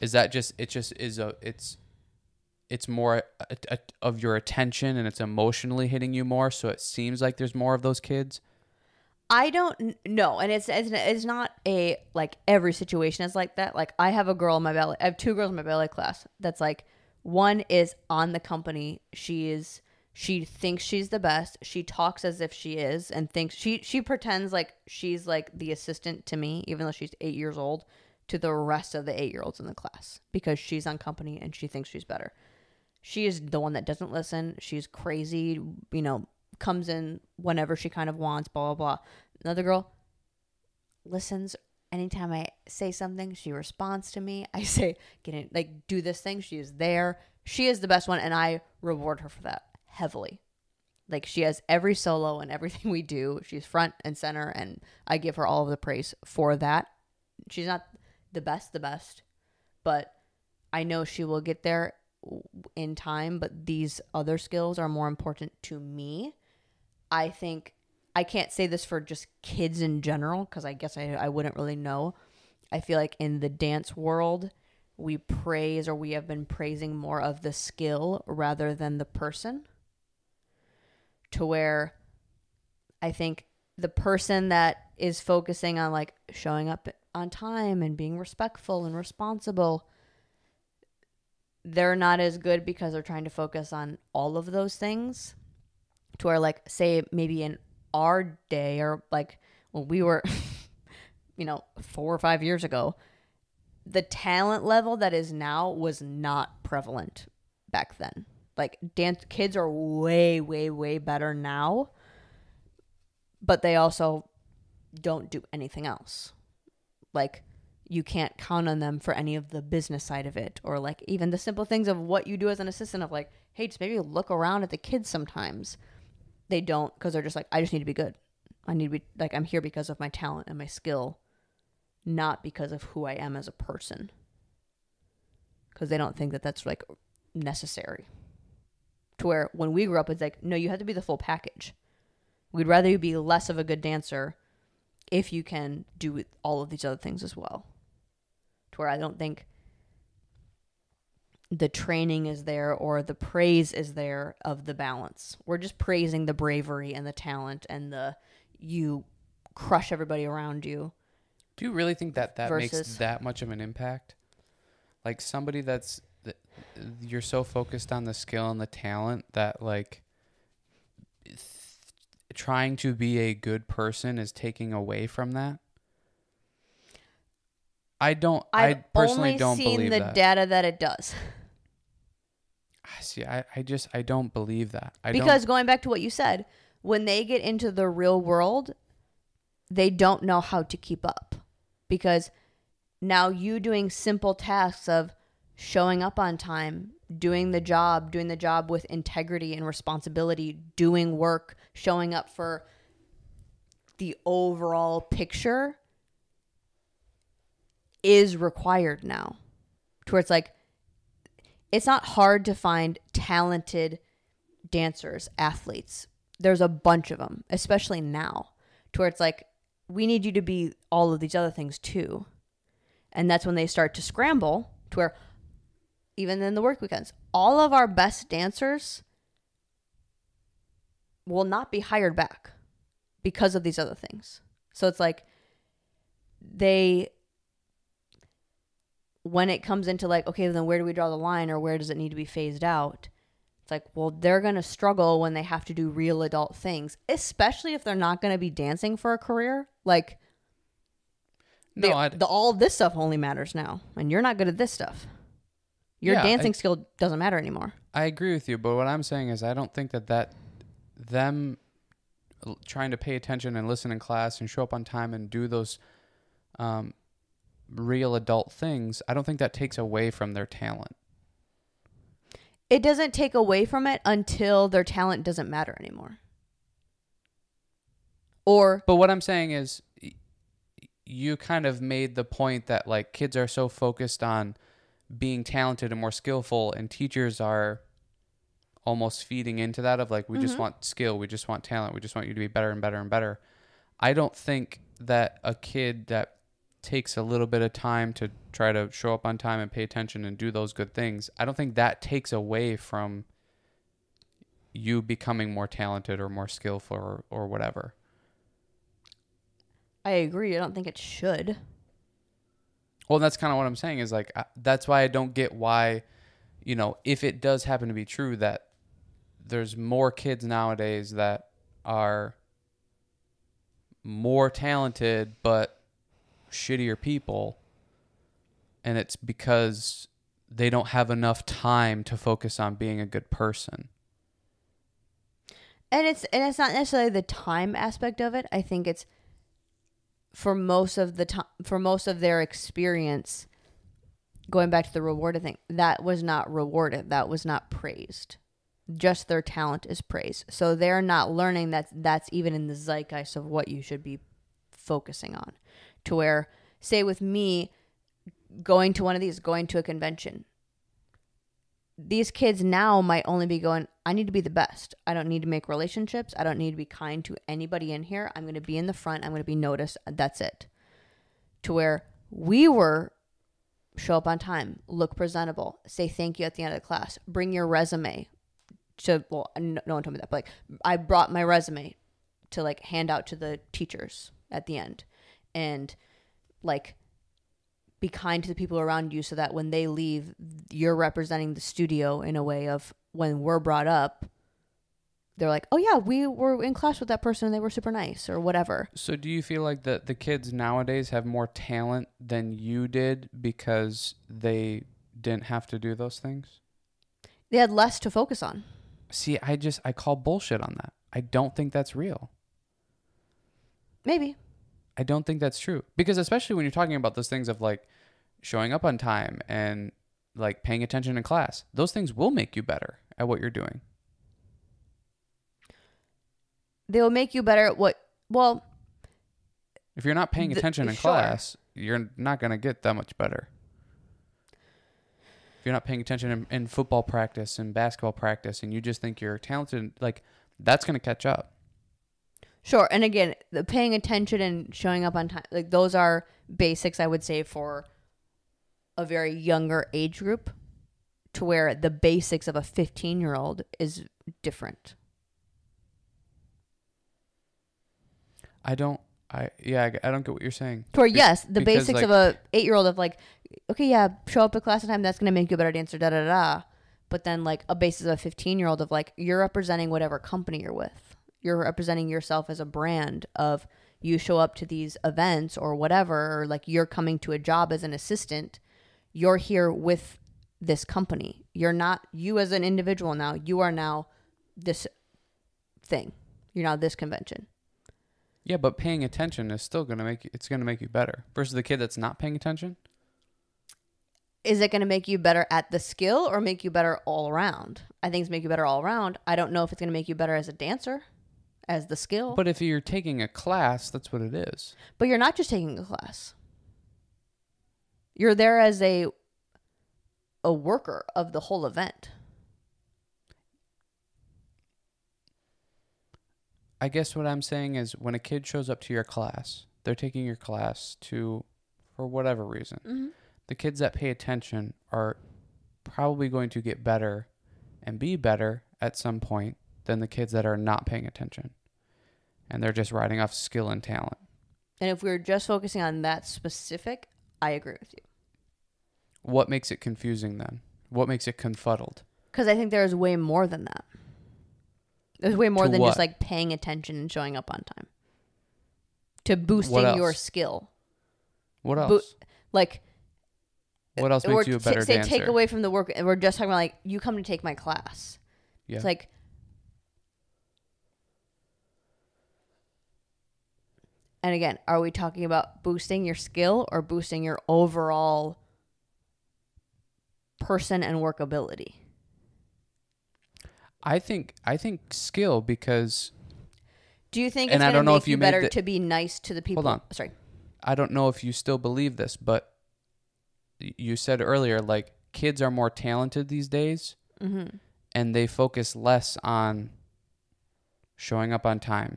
Is that just it just is a it's it's more a, a, of your attention and it's emotionally hitting you more so it seems like there's more of those kids I don't know, and it's, it's it's not a like every situation is like that. Like I have a girl in my ballet, I have two girls in my ballet class. That's like one is on the company. She is she thinks she's the best. She talks as if she is, and thinks she she pretends like she's like the assistant to me, even though she's eight years old, to the rest of the eight year olds in the class because she's on company and she thinks she's better. She is the one that doesn't listen. She's crazy, you know, comes in whenever she kind of wants, blah, blah, blah. Another girl listens anytime I say something, she responds to me. I say, get in, like, do this thing. She is there. She is the best one, and I reward her for that heavily. Like, she has every solo and everything we do. She's front and center, and I give her all of the praise for that. She's not the best, the best, but I know she will get there in time, but these other skills are more important to me. I think I can't say this for just kids in general because I guess I, I wouldn't really know. I feel like in the dance world, we praise or we have been praising more of the skill rather than the person. To where I think the person that is focusing on like showing up on time and being respectful and responsible they're not as good because they're trying to focus on all of those things to where like say maybe in our day or like when we were you know 4 or 5 years ago the talent level that is now was not prevalent back then. Like dance kids are way way way better now. But they also don't do anything else. Like you can't count on them for any of the business side of it or like even the simple things of what you do as an assistant of like hey just maybe look around at the kids sometimes they don't because they're just like i just need to be good. I need to be like i'm here because of my talent and my skill not because of who i am as a person. Because they don't think that that's like necessary. To where when we grew up it's like no you have to be the full package. We'd rather you be less of a good dancer if you can do all of these other things as well. To where I don't think the training is there or the praise is there of the balance. We're just praising the bravery and the talent and the you crush everybody around you. Do you really think that that makes that much of an impact? Like somebody that's that you're so focused on the skill and the talent that like th- trying to be a good person is taking away from that. I don't. I I've personally only don't seen believe the that. data that it does. See, I, I just I don't believe that. I because going back to what you said, when they get into the real world, they don't know how to keep up. Because now you doing simple tasks of showing up on time, doing the job, doing the job with integrity and responsibility, doing work, showing up for the overall picture is required now. To where it's like it's not hard to find talented dancers, athletes. There's a bunch of them, especially now, to where it's like, we need you to be all of these other things too. And that's when they start to scramble to where, even in the work weekends, all of our best dancers will not be hired back because of these other things. So it's like, they when it comes into like okay then where do we draw the line or where does it need to be phased out? It's like well they're going to struggle when they have to do real adult things especially if they're not going to be dancing for a career. Like No, they- the, all this stuff only matters now and you're not good at this stuff. Your Yeah, I- dancing skill doesn't matter anymore. I agree with you, but what I'm saying is I don't think that that them trying to pay attention and listen in class and show up on time and do those um, real adult things, I don't think that takes away from their talent. it doesn't take away from it until their talent doesn't matter anymore or But what I'm saying is you kind of made the point that like kids are so focused on being talented and more skillful and teachers are almost feeding into that of like we just mm-hmm. want skill, we just want talent, we just want you to be better and better and better. I don't think that a kid that takes a little bit of time to try to show up on time and pay attention and do those good things, I don't think that takes away from you becoming more talented or more skillful or, or whatever. i agree i don't think it should Well, that's kind of what I'm saying is like I- that's why I don't get why, you know, if it does happen to be true that there's more kids nowadays that are more talented but shittier people and it's because they don't have enough time to focus on being a good person. and it's and it's not necessarily the time aspect of it. I think it's for most of the time for most of their experience going back to the rewarded thing that was not rewarded that was not praised just their talent is praised so they're not learning that that's even in the zeitgeist of what you should be focusing on to where say with me going to one of these going to a convention these kids now might only be going, I need to be the best. I don't need to make relationships. I don't need to be kind to anybody in here. I'm going to be in the front. I'm going to be noticed. That's it. To where we were show up on time, look presentable, say thank you at the end of the class, bring your resume to, well, no, no one told me that, but like I brought my resume to like hand out to the teachers at the end and like be kind to the people around you so that when they leave you're representing the studio in a way of when we're brought up they're like oh yeah we were in class with that person and they were super nice or whatever So do you feel like the the kids nowadays have more talent than you did because they didn't have to do those things? They had less to focus on. See, I just I call bullshit on that. I don't think that's real. Maybe. I don't think that's true. Because especially when you're talking about those things of like showing up on time and like paying attention in class, those things will make you better at what you're doing. They will make you better at what well, If you're not paying The- attention in sure. class, you're not going to get that much better. If you're not paying attention in, in football practice and basketball practice and you just think you're talented, like that's going to catch up. Sure. And again, the paying attention and showing up on time, like those are basics, I would say, for a very younger age group to where the basics of a 15 year old is different. I don't, I, yeah, I, I don't get what you're saying. To where, Be- yes, the because, basics like- of a eight year old of like, okay, yeah, show up at class on time, that's going to make you a better dancer, da da da. But then, like, a basis of a 15 year old of like, you're representing whatever company you're with. You're representing yourself as a brand of you show up to these events or whatever, or like you're coming to a job as an assistant. You're here with this company. You're not you as an individual now. You are now this thing. You're now this convention. Yeah, but paying attention is still going to make it's going to make you better versus the kid that's not paying attention. is it going to make you better at the skill or make you better all around? I think it's make you better all around. I don't know if it's going to make you better as a dancer, as the skill. But, if you're taking a class, that's what it is. But you're not just taking a class. You're there as a a worker of the whole event. I guess what I'm saying is when a kid shows up to your class, they're taking your class to, for whatever reason. Mm-hmm. The kids that pay attention are probably going to get better and be better at some point than the kids that are not paying attention. And they're just riding off skill and talent. And if we are just focusing on that specific, I agree with you. What makes it confusing then? What makes it confuddled? Because I think there's way more than that. There's way more To than what? just like paying attention and showing up on time. To boosting your skill. What else? Bo- Like what else makes you a t- better say dancer? take away from the work and we're just talking about like you come to take my class yeah. it's like and again are we talking about boosting your skill or boosting your overall person and workability I think I think skill because do you think And it's I going to don't know make if you you better the- to be nice to the people Hold on. sorry I don't know if you still believe this, but you said earlier like kids are more talented these days mm-hmm. and they focus less on showing up on time,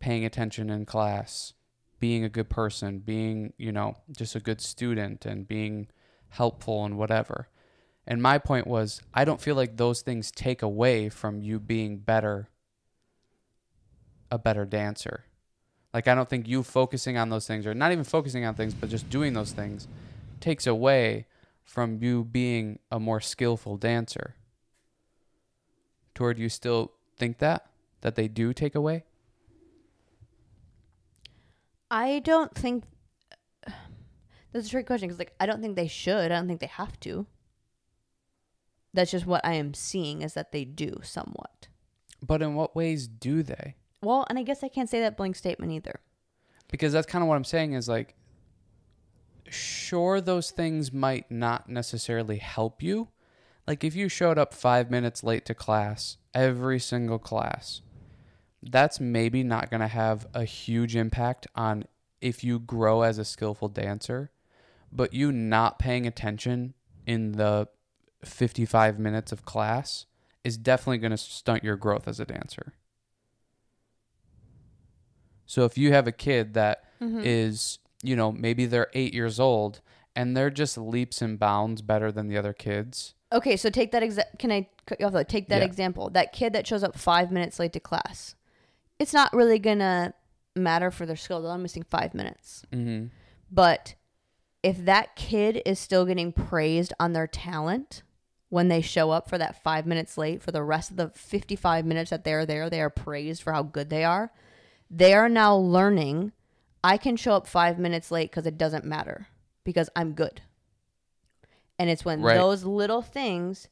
paying attention in class, being a good person, being, you know, just a good student and being helpful and whatever. And my point was, I don't feel like those things take away from you being better, a better dancer. Like, I don't think you focusing on those things, or not even focusing on things, but just doing those things, takes away from you being a more skillful dancer. Toward you still think that? That they do take away? I don't think that's a trick question because like i don't think they should i don't think they have to that's just what i am seeing is that they do somewhat But in what ways do they? Well, and I guess I can't say that blank statement either. because that's kind of what I'm saying is like sure those things might not necessarily help you like if you showed up 5 minutes late to class every single class that's maybe not going to have a huge impact on if you grow as a skillful dancer but you not paying attention in the 55 minutes of class is definitely going to stunt your growth as a dancer so if you have a kid that mm-hmm. is, you know, maybe they're eight years old and they're just leaps and bounds better than the other kids. Okay, so take that exa- can I cut you off though? Take that Yeah. example. That kid that shows up 5 minutes late to class. It's not really to matter for their skill. They're only missing 5 minutes. Mm-hmm. But if that kid is still getting praised on their talent when they show up for that 5 minutes late for the rest of the 55 minutes that they're there, they are praised for how good they are. They are now learning I can show up 5 minutes late cuz it doesn't matter because I'm good. And it's when Right. those little things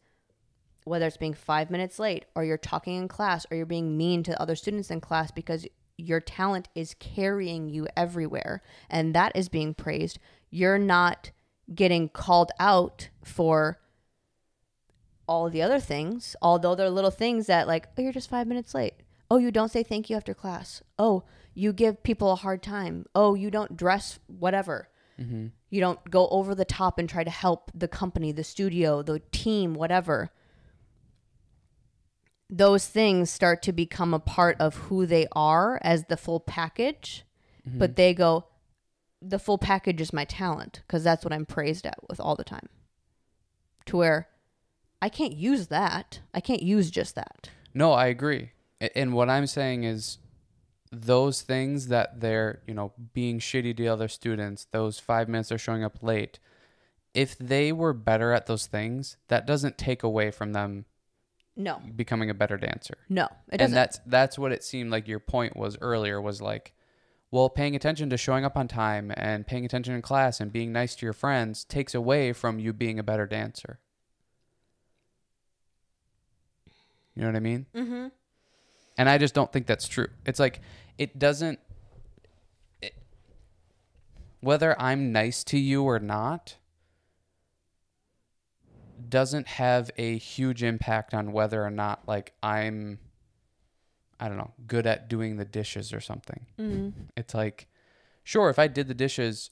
whether it's being five minutes late or you're talking in class or you're being mean to other students in class because your talent is carrying you everywhere and that is being praised, you're not getting called out for all the other things, although they're little things that, like, oh, you're just five minutes late. Oh, you don't say thank you after class. Oh, you give people a hard time. Oh, you don't dress whatever. Mm-hmm. You don't go over the top and try to help the company, the studio, the team, whatever. Those things start to become a part of who they are as the full package. Mm-hmm. But they go, the full package is my talent because that's what I'm praised at with all the time. To where I can't use that. I can't use just that. No, I agree. And what I'm saying is those things that they're, you know, being shitty to other students, those five minutes they're showing up late, if they were better at those things, that doesn't take away from them No, becoming a better dancer. no, it doesn't. and that's that's what it seemed like your point was earlier was like well paying attention to showing up on time and paying attention in class and being nice to your friends takes away from you being a better dancer you know what i mean mm-hmm. and i just don't think that's true it's like it doesn't it, whether i'm nice to you or not doesn't have a huge impact on whether or not like i'm i don't know good at doing the dishes or something. Mm-hmm. it's like sure if i did the dishes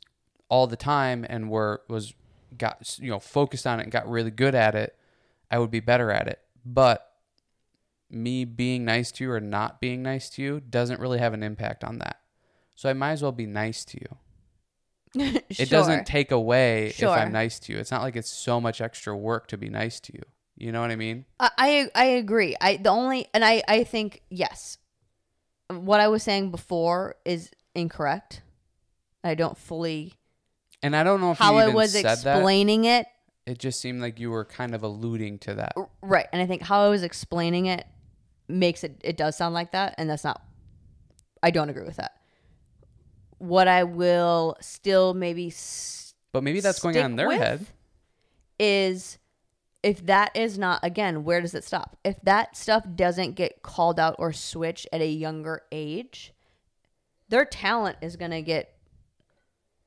all the time and were was got you know focused on it and got really good at it i would be better at it. But me being nice to you or not being nice to you doesn't really have an impact on that. So i might as well be nice to you it doesn't take away if i'm nice to you. It's not like it's so much extra work to be nice to you. You know what i mean? I I I agree. I the only and I I think yes, what I was saying before is incorrect. I don't fully and i don't know if how you I was said that. explaining it. It just seemed like you were kind of alluding to that. Right, and I think how I was explaining it makes it it does sound like that, and that's not. I don't agree with that. What I will still maybe s- but maybe that's going on in their head. is if that is not again where does it stop? If that stuff doesn't get called out or switched at a younger age their talent is going to get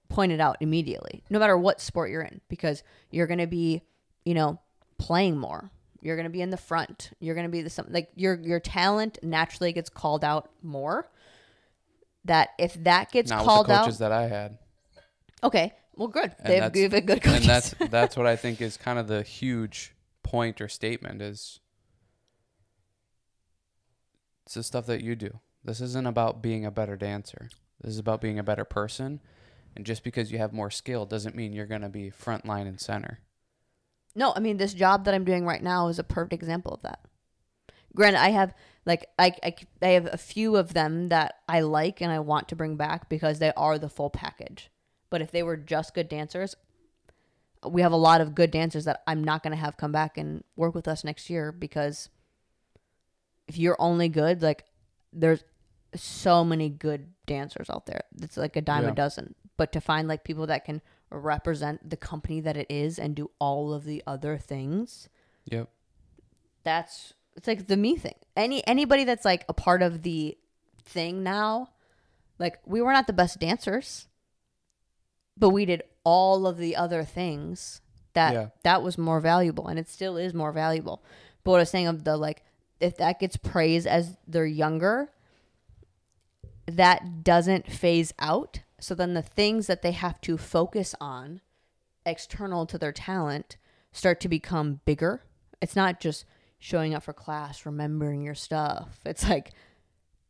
pointed out immediately no matter what sport you're in because you're going to be you know playing more. You're going to be in the front. You're going to be the something like your your talent naturally gets called out more that if that gets not called with the coaches out that i had okay well good And they have that's- good good coaches and that's that's what I think is kind of the huge point or statement is it's the stuff that you do. This isn't about being a better dancer. This is about being a better person. And just because you have more skill doesn't mean you're going to be front line and center. No, I mean this job that I'm doing right now is a perfect example of that. Granted, I have like I, I I have a few of them that I like and I want to bring back because they are the full package. But if they were just good dancers, we have a lot of good dancers that I'm not going to have come back and work with us next year because if you're only good, like there's so many good dancers out there. It's like a dime Yeah. a dozen. But to find like people that can represent the company that it is and do all of the other things, Yep. that's it's like the me thing. Any anybody that's like a part of the thing now, like we were not the best dancers, but we did all of the other things that Yeah. that was more valuable and it still is more valuable. But what I was saying of the like if that gets praised as they're younger, that doesn't phase out. So then the things that they have to focus on external to their talent start to become bigger. It's not just showing up for class, remembering your stuff. It's like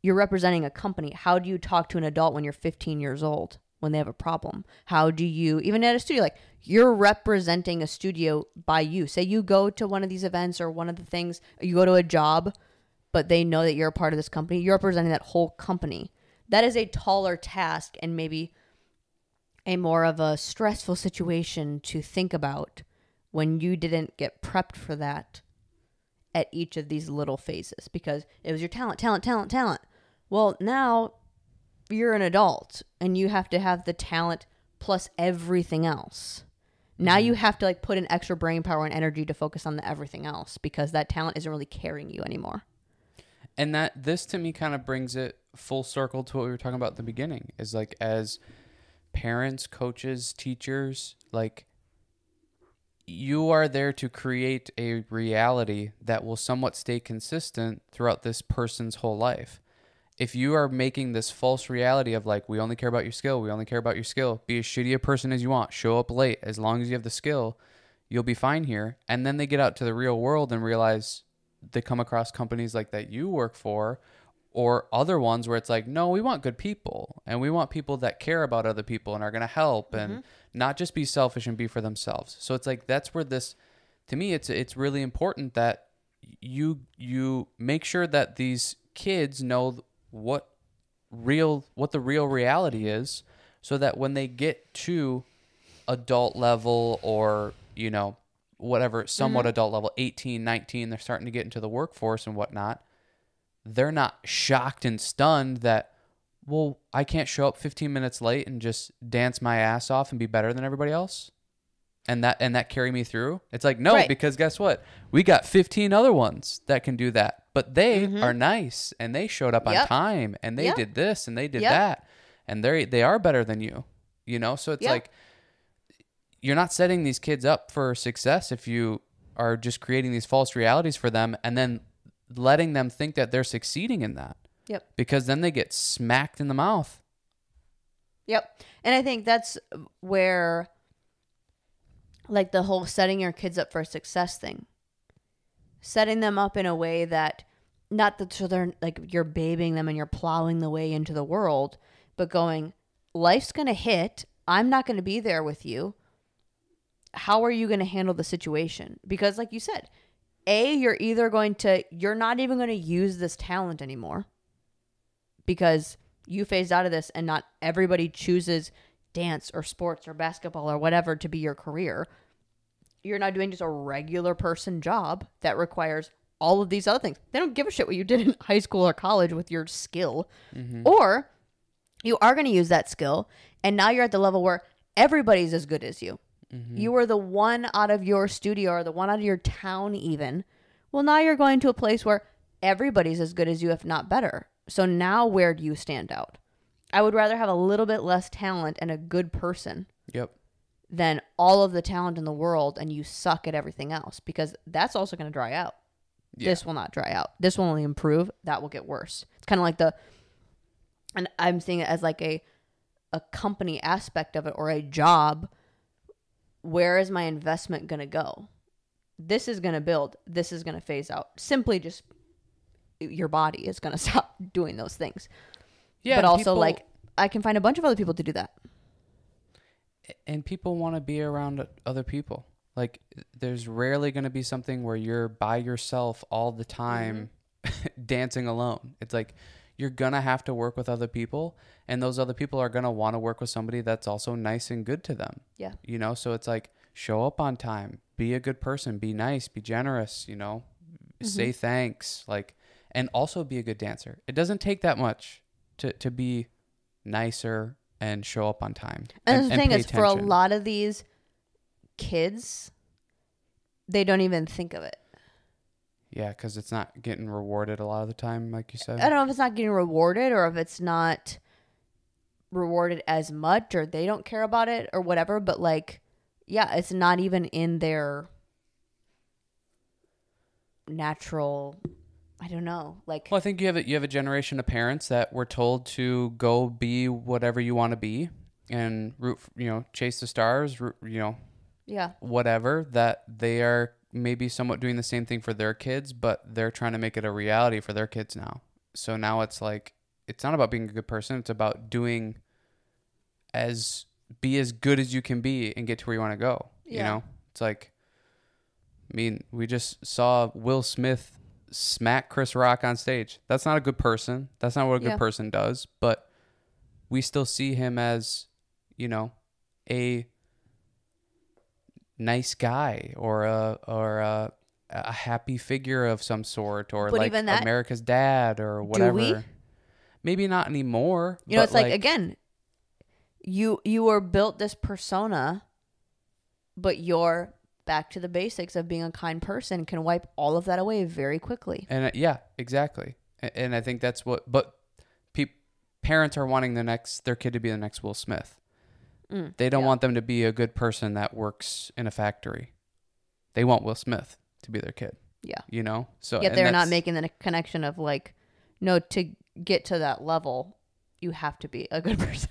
you're representing a company. How do you talk to an adult when you're 15 years old when they have a problem? How do you, even at a studio, like you're representing a studio by you? Say you go to one of these events or one of the things, you go to a job, but they know that you're a part of this company. You're representing that whole company. That is a taller task and maybe a more of a stressful situation to think about when you didn't get prepped for that at each of these little phases because it was your talent, talent, talent, talent. Well, now you're an adult and you have to have the talent plus everything else. Now mm-hmm. you have to like put in extra brain power and energy to focus on the everything else because that talent isn't really carrying you anymore. and that this to me kind of brings it full circle to what we were talking about at the beginning is like as parents coaches teachers like you are there to create a reality that will somewhat stay consistent throughout this person's whole life. If you are making this false reality of like we only care about your skill we only care about your skill be as shitty a person as you want show up late as long as you have the skill you'll be fine here. And then they get out to the real world and realize they come across companies like that you work for or other ones where it's like no we want good people and we want people that care about other people and are going to help and mm-hmm. not just be selfish and be for themselves. So it's like that's where this to me it's it's really important that you you make sure that these kids know what real what the real reality is so that when they get to adult level or you know whatever somewhat mm-hmm. adult level 18 19 they're starting to get into the workforce and whatnot they're not shocked and stunned that well i can't show up 15 minutes late and just dance my ass off and be better than everybody else and that and that carry me through it's like no Right. because guess what we got 15 other ones that can do that but they are nice and they showed up on Mm-hmm. Time and they Yep. did this and they did Yep. that and they they are better than you you know so it's Yep. like you're not setting these kids up for success if you are just creating these false realities for them and then letting them think that they're succeeding in that Yep. because then they get smacked in the mouth Yep. And I think that's where like the whole setting your kids up for success thing. Setting them up in a way that not that so they're like you're babying them and you're plowing the way into the world, but going, life's gonna hit. I'm not gonna be there with you. How are you gonna handle the situation? Because like you said, A, you're either going to you're not even gonna use this talent anymore because you phased out of this and not everybody chooses dance or sports or basketball or whatever to be your career. You're not doing just a regular person job that requires all of these other things. They don't give a shit what you did in high school or college with your skill. Mm-hmm. Or you are going to use that skill and now you're at the level where everybody's as good as you. Mm-hmm. You were the one out of your studio or the one out of your town even. Well, now you're going to a place where everybody's as good as you if not better. So now where do you stand out? I would rather have a little bit less talent and a good person yep than all of the talent in the world and you suck at everything else because that's also going to dry out. Yeah. This will not dry out. This will only improve. That will get worse. It's kind of like the, and I'm seeing it as like a, a company aspect of it or a job. Where is my investment going to go? This is going to build. This is going to phase out. Simply just your body is going to stop doing those things. yeah but also people- like I can find a bunch of other people to do that. and people want to be around other people like there's rarely going to be something where you're by yourself all the time mm-hmm. dancing alone it's like you're going to have to work with other people and those other people are going to want to work with somebody that's also nice and good to them Yeah. you know so it's like show up on time be a good person be nice be generous you know mm-hmm. say thanks like and also be a good dancer it doesn't take that much to to be nicer and show up on time And, the thing pay is, for a lot of these kids, they don't even think of it. Yeah, because it's not getting rewarded a lot of the time, like you said. I don't know if it's not getting rewarded or if it's not rewarded as much or they don't care about it or whatever. But like, yeah, it's not even in their natural. I don't know. Like, Well, I think you have a, you have a generation of parents that were told to go be whatever you want to be and root, you know, chase the stars, root, you know, yeah, whatever. That they are maybe somewhat doing the same thing for their kids, but they're trying to make it a reality for their kids now. So now it's like it's not about being a good person; it's about doing as be as good as you can be and get to where you want to go. You know, it's like. I mean, we just saw Will Smith smack Chris Rock on stage. That's not a good person. That's not what a good Yeah. person does. But we still see him as, you know, a nice guy or a or a, a happy figure of some sort or But like even that- America's dad or whatever. Maybe not anymore. you know, it's like, again, you you were built this persona but your back to the basics of being a kind person can wipe all of that away very quickly. And uh, yeah, exactly. A- And I think that's what. But pe- parents are wanting the next their kid to be the next Will Smith. Mm, They don't yeah. want them to be a good person that works in a factory. They want Will Smith to be their kid. Yeah. You know. So Yet they're not making the connection of like, no, to get to that level, you have to be a good person.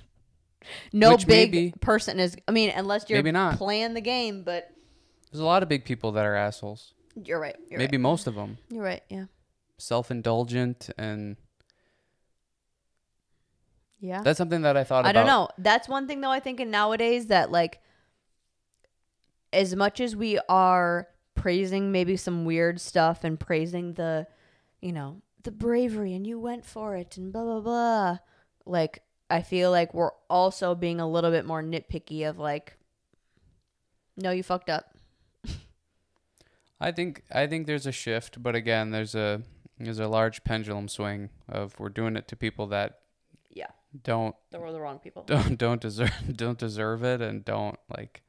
No big maybe- person is. I mean, unless you're Maybe not. playing the game, but There's a lot of big people that are assholes. you're right. You're Maybe right. most of them You're right. Yeah. self-indulgent, and Yeah. that's something that I thought. I about. don't know. That's one thing though. I think in nowadays that like, as much as we are praising maybe some weird stuff and praising the, you know, the bravery and you went for it and blah blah blah, like I feel like we're also being a little bit more nitpicky of like, no, you fucked up. I think I think there's a shift, but again, there's a there's a large pendulum swing of we're doing it to people that. Don't They were the wrong people. don't don't deserve don't deserve it and don't like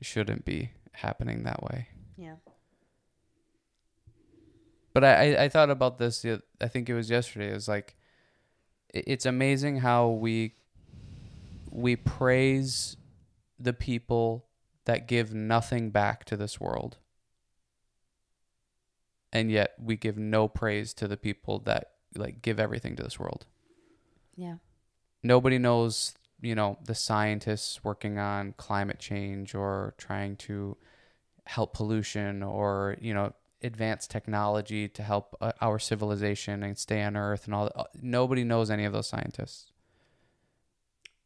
shouldn't be happening that way. Yeah. But I, I, I thought about this. I think it was yesterday. It was like, it's amazing how we we praise the people that give nothing back to this world, and yet we give no praise to the people that like give everything to this world. Yeah. Nobody knows, you know, the scientists working on climate change or trying to help pollution or you know advanced technology to help uh, our civilization and stay on earth and all uh, nobody knows any of those scientists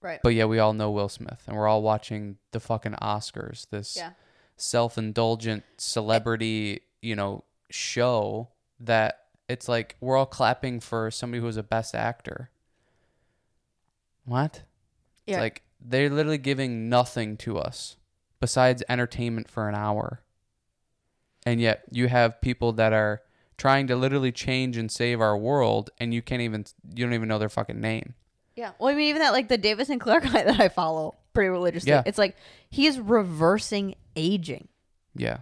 Right. but yeah we all know will smith and we're all watching the fucking oscars this Yeah. self-indulgent celebrity you know show that it's like we're all clapping for somebody who's a best actor what Yeah. it's like they're literally giving nothing to us besides entertainment for an hour. And yet you have people that are trying to literally change and save our world and you can't even you don't even know their fucking name. Yeah. Well, I mean, even that, like the David Sinclair guy that I follow pretty religiously, Yeah. it's like he is reversing aging. Yeah.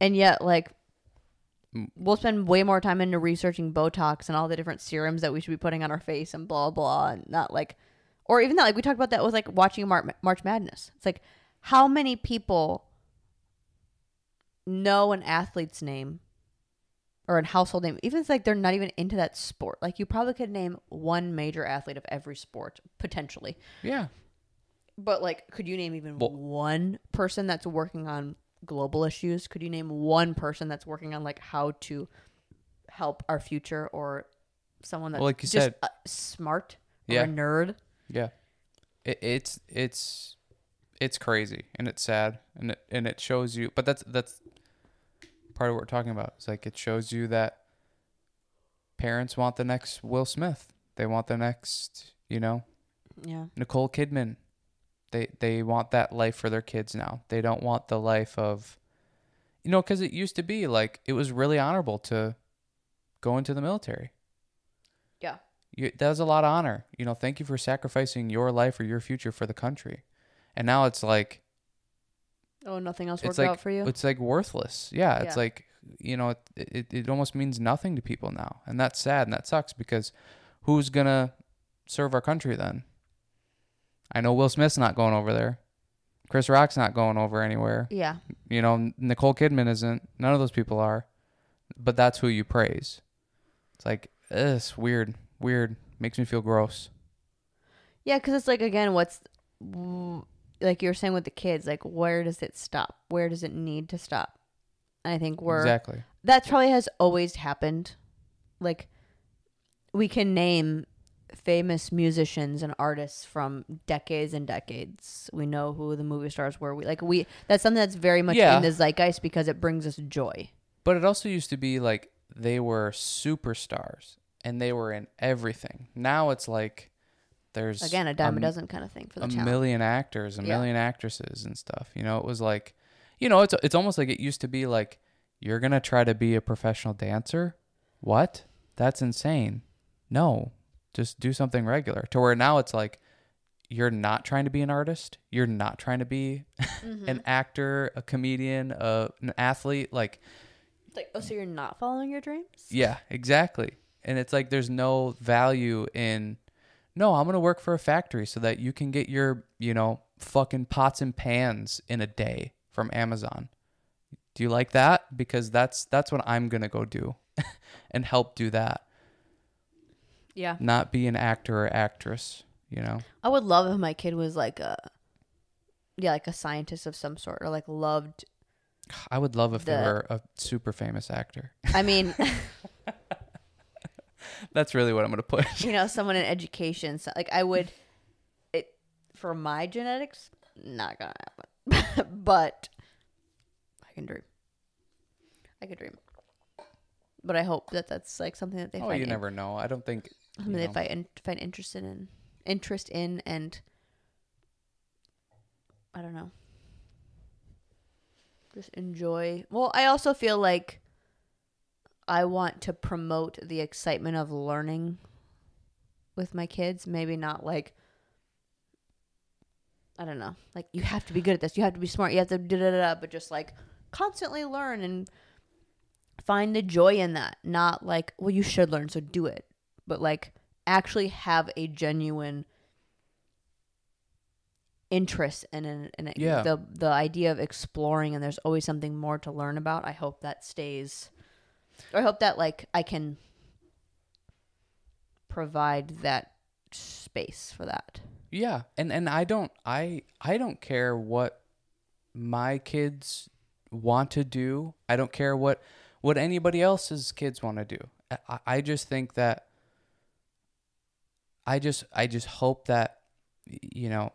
And yet, like, we'll spend way more time into researching Botox and all the different serums that we should be putting on our face and blah, blah, and not like, or even that, like, we talked about that with like watching Mar- March Madness. It's like, how many people know an athlete's name or a household name, even if like they're not even into that sport? Like, you probably could name one major athlete of every sport, potentially. Yeah. But like, could you name even Well- one person that's working on global issues? Could you name one person that's working on like how to help our future, or someone that's Well, like you just said- smart or a nerd? Yeah. It, it's it's it's crazy and it's sad and it and it shows you but that's that's part of what we're talking about. It's like it shows you that parents want the next Will Smith. They want the next, you know, Yeah, Nicole Kidman. They they want that life for their kids now. They don't want the life of you know cuz it used to be like it was really honorable to go into the military. You, that was a lot of honor. You know, thank you for sacrificing your life or your future for the country. And now it's like Oh, nothing else worked like out for you. it's like worthless. Yeah, it's Yeah. like you know, it, it it almost means nothing to people now, and that's sad and that sucks because who's gonna serve our country then? I know Will Smith's not going over there. Chris Rock's not going over anywhere. Yeah, You know, Nicole Kidman isn't. None of those people are. But that's who you praise. It's like, it's weird. Weird. Makes me feel gross. yeah, because it's like again, what's like you were saying with the kids, like where does it stop? Where does it need to stop? And I think we're Exactly. that probably has always happened. Like we can name famous musicians and artists from decades and decades. We know who the movie stars were. We like we that's something that's very much Yeah. in the zeitgeist because it brings us joy. But it also used to be like they were superstars and they were in everything. Now it's like there's Again, a dime a m- dozen kind of thing for the a talent. million actors, a Yeah. million actresses and stuff. You know, it was like, you know, it's it's almost like it used to be like you're gonna try to be a professional dancer. What? That's insane. No, just do something regular. To where now it's like you're not trying to be an artist, you're not trying to be Mm-hmm. an actor, a comedian, a, an athlete, like It's like, oh, so you're not following your dreams? yeah, exactly. And it's like there's no value in no, I'm going to work for a factory so that you can get your, you know, fucking pots and pans in a day from Amazon. Do you like that? Because that's that's what I'm going to go do and help do that. Yeah. Not be an actor or actress, you know. I would love if my kid was like a, yeah, like a scientist of some sort, or like loved. I would love if they were a super famous actor. I mean, That's really what I'm going to push. you know, someone in education. So, like, I would, it for my genetics, not gonna happen. but I can dream. I can dream. But I hope that that's like something that they Oh, find you in- never know. I don't think something they find find interested in, interest in, and I don't know, just enjoy. Well, I also feel like I want to promote the excitement of learning with my kids. Maybe not like I don't know, like you have to be good at this, you have to be smart, you have to da da da, but just like constantly learn and find the joy in that. Not like, well, you should learn, so do it, but like actually have a genuine interest in an, in Yeah. the the idea of exploring and there's always something more to learn about. I hope that stays. I hope that like I can provide that space for that. Yeah, and and I don't I I don't care what my kids want to do. I don't care what what anybody else's kids want to do. I, I just think that I just I just hope that you know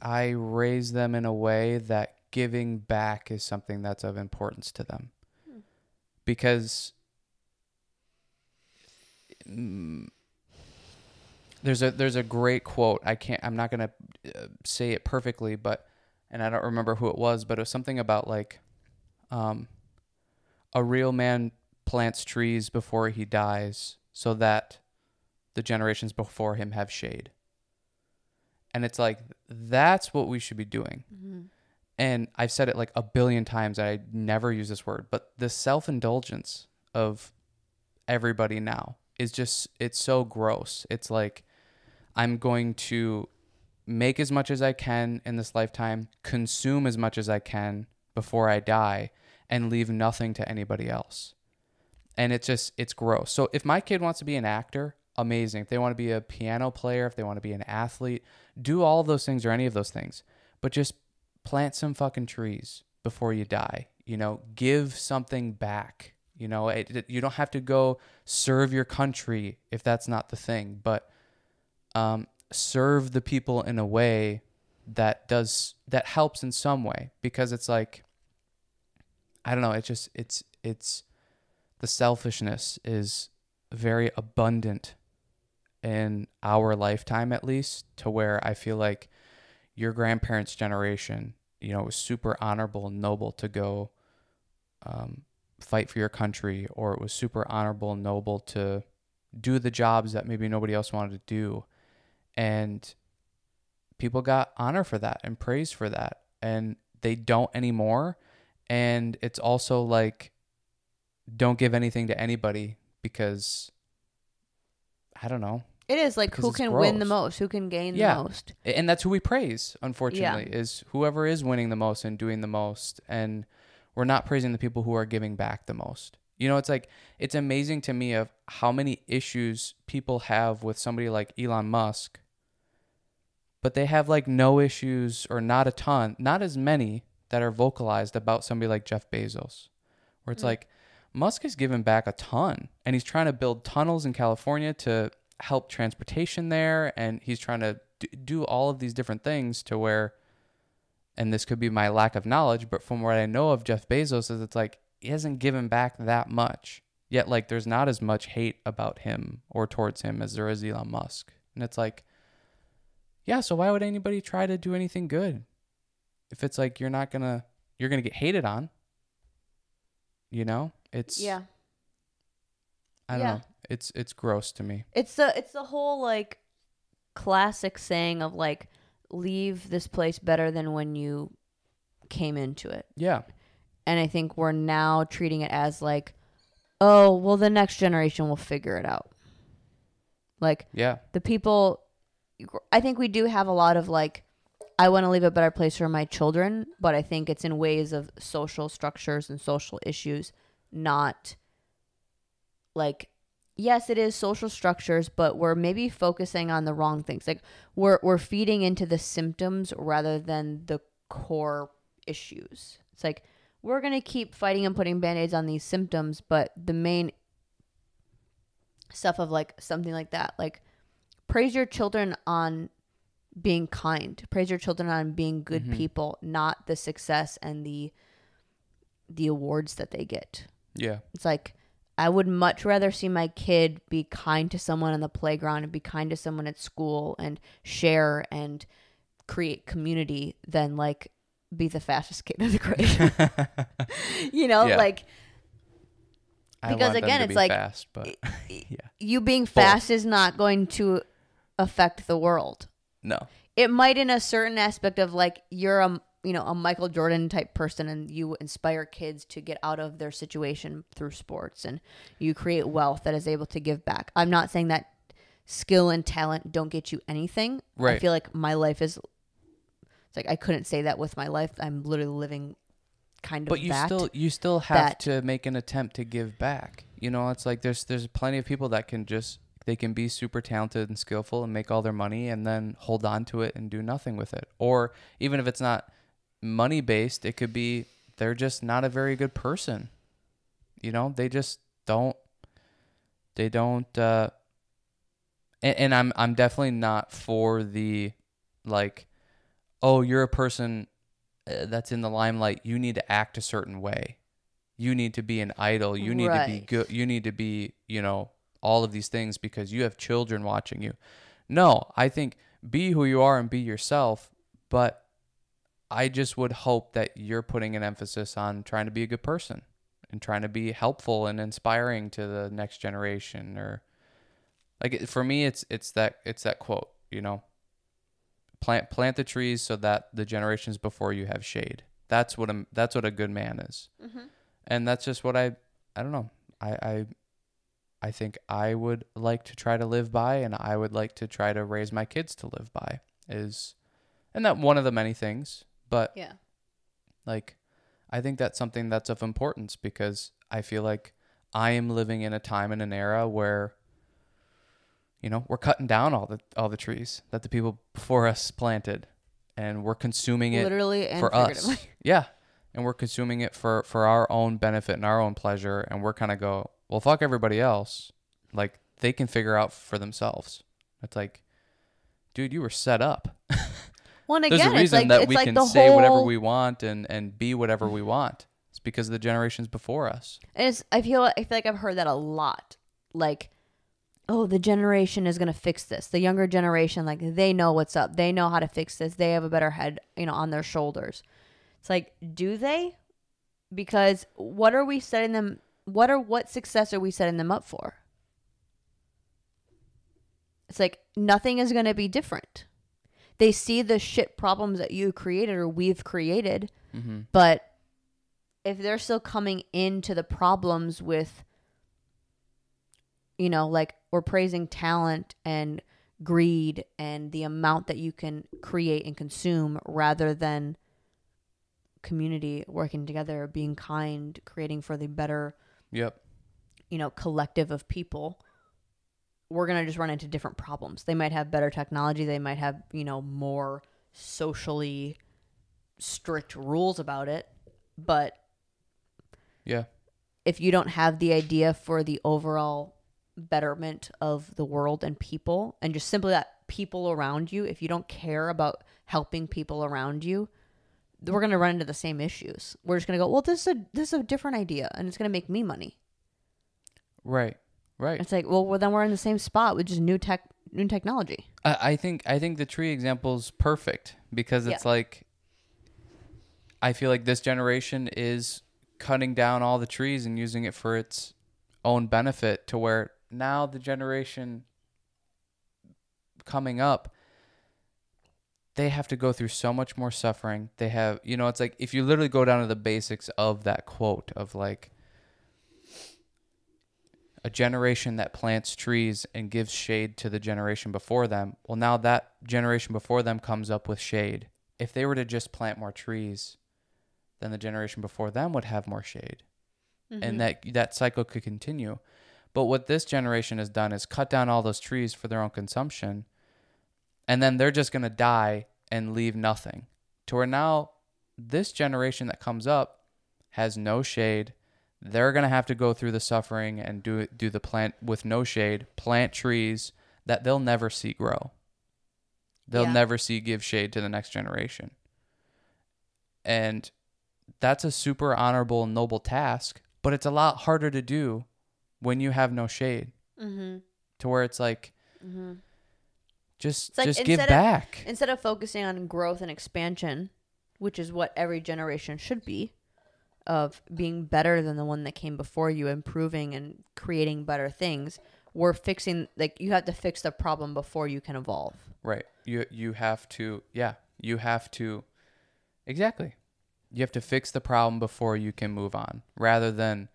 I raise them in a way that giving back is something that's of importance to them. Because there's a there's a great quote. I can't. I'm not gonna uh, say it perfectly, but and I don't remember who it was, but it was something about like, um, a real man plants trees before he dies, so that the generations before him have shade. And it's like that's what we should be doing. And I've said it like a billion times. I never use this word, but the self indulgence of everybody now is just it's so gross. It's like I'm going to make as much as I can in this lifetime, consume as much as I can before I die, and leave nothing to anybody else. And it's just it's gross. So if my kid wants to be an actor, amazing. If they want to be a piano player, if they want to be an athlete, do all of those things or any of those things. But just plant some fucking trees before you die. You know, give something back. You know, it, it- you don't have to go serve your country if that's not the thing, but um, serve the people in a way that does that helps in some way because it's like I don't know. It's just it's it's the selfishness is very abundant in our lifetime at least to where I feel like your grandparents' generation, you know, it was super honorable and noble to go um, fight for your country, or it was super honorable and noble to do the jobs that maybe nobody else wanted to do. And people got honor for that and praise for that. And they don't anymore. And it's also like, don't give anything to anybody because I don't know. It is like who can win the most, who can gain Yeah. the most. and that's who we praise unfortunately is whoever is winning the most and doing the most and we're not praising the people who are giving back the most you know it's like it's amazing to me of how many issues people have with somebody like Elon Musk but they have like no issues or not a ton not as many that are vocalized about somebody like Jeff Bezos where it's mm. like Musk has given back a ton and he's trying to build tunnels in California to help transportation there and he's trying to do all of these different things to where and this could be my lack of knowledge but from what I know of Jeff Bezos is it's like he hasn't given back that much. Yet like there's not as much hate about him or towards him as there is Elon Musk. And it's like yeah so why would anybody try to do anything good? If it's like you're not gonna you're gonna get hated on. You know? It's Yeah. I don't Yeah. know it's it's gross to me It's the it's the whole like classic saying of like leave this place better than when you came into it. Yeah. And I think we're now treating it as like, oh, well, the next generation will figure it out. Like Yeah. the people, I think we do have a lot of like, I want to leave a better place for my children, but I think it's in ways of social structures and social issues, not like yes, it is social structures, but we're maybe focusing on the wrong things. Like we're we're feeding into the symptoms rather than the core issues. It's like we're gonna keep fighting and putting band-aids on these symptoms, but the main stuff of like something like that, like praise your children on being kind. Praise your children on being good Mhm. people, not the success and the the awards that they get. Yeah. It's like I would much rather see my kid be kind to someone on the playground and be kind to someone at school and share and create community than like be the fastest kid in the grade. you know, Yeah. like Because again, it's be like- fast, but yeah. you being fast is not going to affect the world. No. It might in a certain aspect of like you're a you know a Michael Jordan type person and you inspire kids to get out of their situation through sports and you create wealth that is able to give back. I'm not saying that skill and talent don't get you anything. Right. I feel like my life is it's like I couldn't say that with my life. I'm literally living kind of But you that. still you still have that- to make an attempt to give back. You know, it's like there's there's plenty of people that can just they can be super talented and skillful and make all their money and then hold on to it and do nothing with it. Or even if it's not money based, it could be they're just not a very good person. You know, they just don't they don't uh and, and I'm I'm definitely not for the like oh, you're a person uh, that's in the limelight, you need to act a certain way. You need to be an idol. You need to be good. You need to be, you know, all of these things because you have children watching you. No, I think be who you are and be yourself, but I just would hope that you're putting an emphasis on trying to be a good person and trying to be helpful and inspiring to the next generation or like for me it's it's that it's that quote, you know, plant plant the trees so that the generations before you have shade. That's what a that's what a good man is, mm-hmm. and that's just what I I don't know. I I I think I would like to try to live by, and I would like to try to raise my kids to live by. Is and that one of the many things, but yeah. like I think that's something that's of importance because I feel like I am living in a time and an era where you know, we're cutting down all the all the trees that the people before us planted and we're consuming it Literally and for us. Yeah. And we're consuming it for for our own benefit and our own pleasure and we're kind of go, well fuck everybody else. Like they can figure out for themselves. It's like dude, you were set up. Well, and There's again, a it's reason like that we like can say whole, whatever we want and and be whatever we want. It's because of the generations before us. And it's, I feel I feel like I've heard that a lot. Like, oh, the generation is gonna fix this. The younger generation, like they know what's up. They know how to fix this. They have a better head, you know, on their shoulders. It's like, do they? Because what are we setting them? What are what success are we setting them up for? It's like nothing is gonna be different. They see the shit problems that you created or we've created, Mm-hmm. but if they're still coming into the problems with you know like we're praising talent and greed and the amount that you can create and consume rather than community working together being kind creating for the better Yep. you know collective of people we're going to just run into different problems. They might have better technology. They might have you know more socially strict rules about it. But Yeah. if you don't have the idea for the overall betterment of the world and people and just simply that people around you if you don't care about helping people around you we're going to run into the same issues. We're just going to go well this is a this is a different idea and it's going to make me money. Right. Right. it's like well, well then we're in the same spot with just new tech new technology I, I think I think the tree example's perfect because it's Yeah. like I feel like this generation is cutting down all the trees and using it for its own benefit to where now the generation coming up they have to go through so much more suffering. They have, you know, it's like if you literally go down to the basics of that quote of like a generation that plants trees and gives shade to the generation before them. Well, now that generation before them comes up with shade. If they were to just plant more trees, then the generation before them would have more shade. And mm-hmm. that that cycle could continue. But what this generation has done is cut down all those trees for their own consumption and then they're just going to die and leave nothing. To where now this generation that comes up has no shade. They're going to have to go through the suffering and do do the plant with no shade, plant trees that they'll never see grow. They'll Yeah. never see give shade to the next generation. And that's a super honorable and noble task, but it's a lot harder to do when you have no shade. Mm-hmm. To where it's like Mm-hmm. just like just give of- back. Instead of focusing on growth and expansion, which is what every generation should be, of being better than the one that came before you, improving and creating better things, we're fixing like you have to fix the problem before you can evolve. Right. You you have to yeah, you have to Exactly. You have to fix the problem before you can move on rather than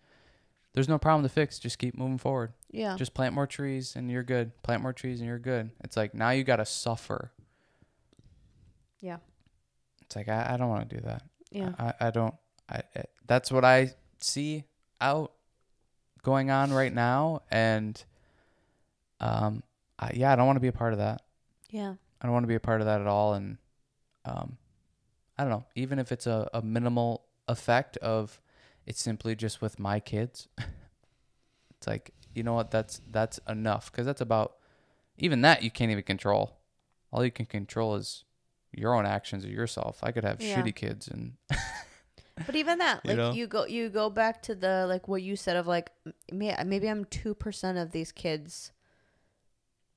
there's no problem to fix, just keep moving forward. Yeah. Just plant more trees and you're good. Plant more trees and you're good. It's like now you got to suffer. yeah. It's like I, I don't want to do that. Yeah. I, I don't I, I that's what I see out going on right now and um I, yeah, I don't want to be a part of that. Yeah. I don't want to be a part of that at all. And um, I don't know, even if it's a, a minimal effect of it's simply just with my kids, it's like, you know what, that's that's enough because that's about even that you can't even control. All you can control is your own actions or yourself. I could have Yeah. shitty kids and But even that, You like know? you go you go back to the like what you said of like maybe I'm two percent of these kids.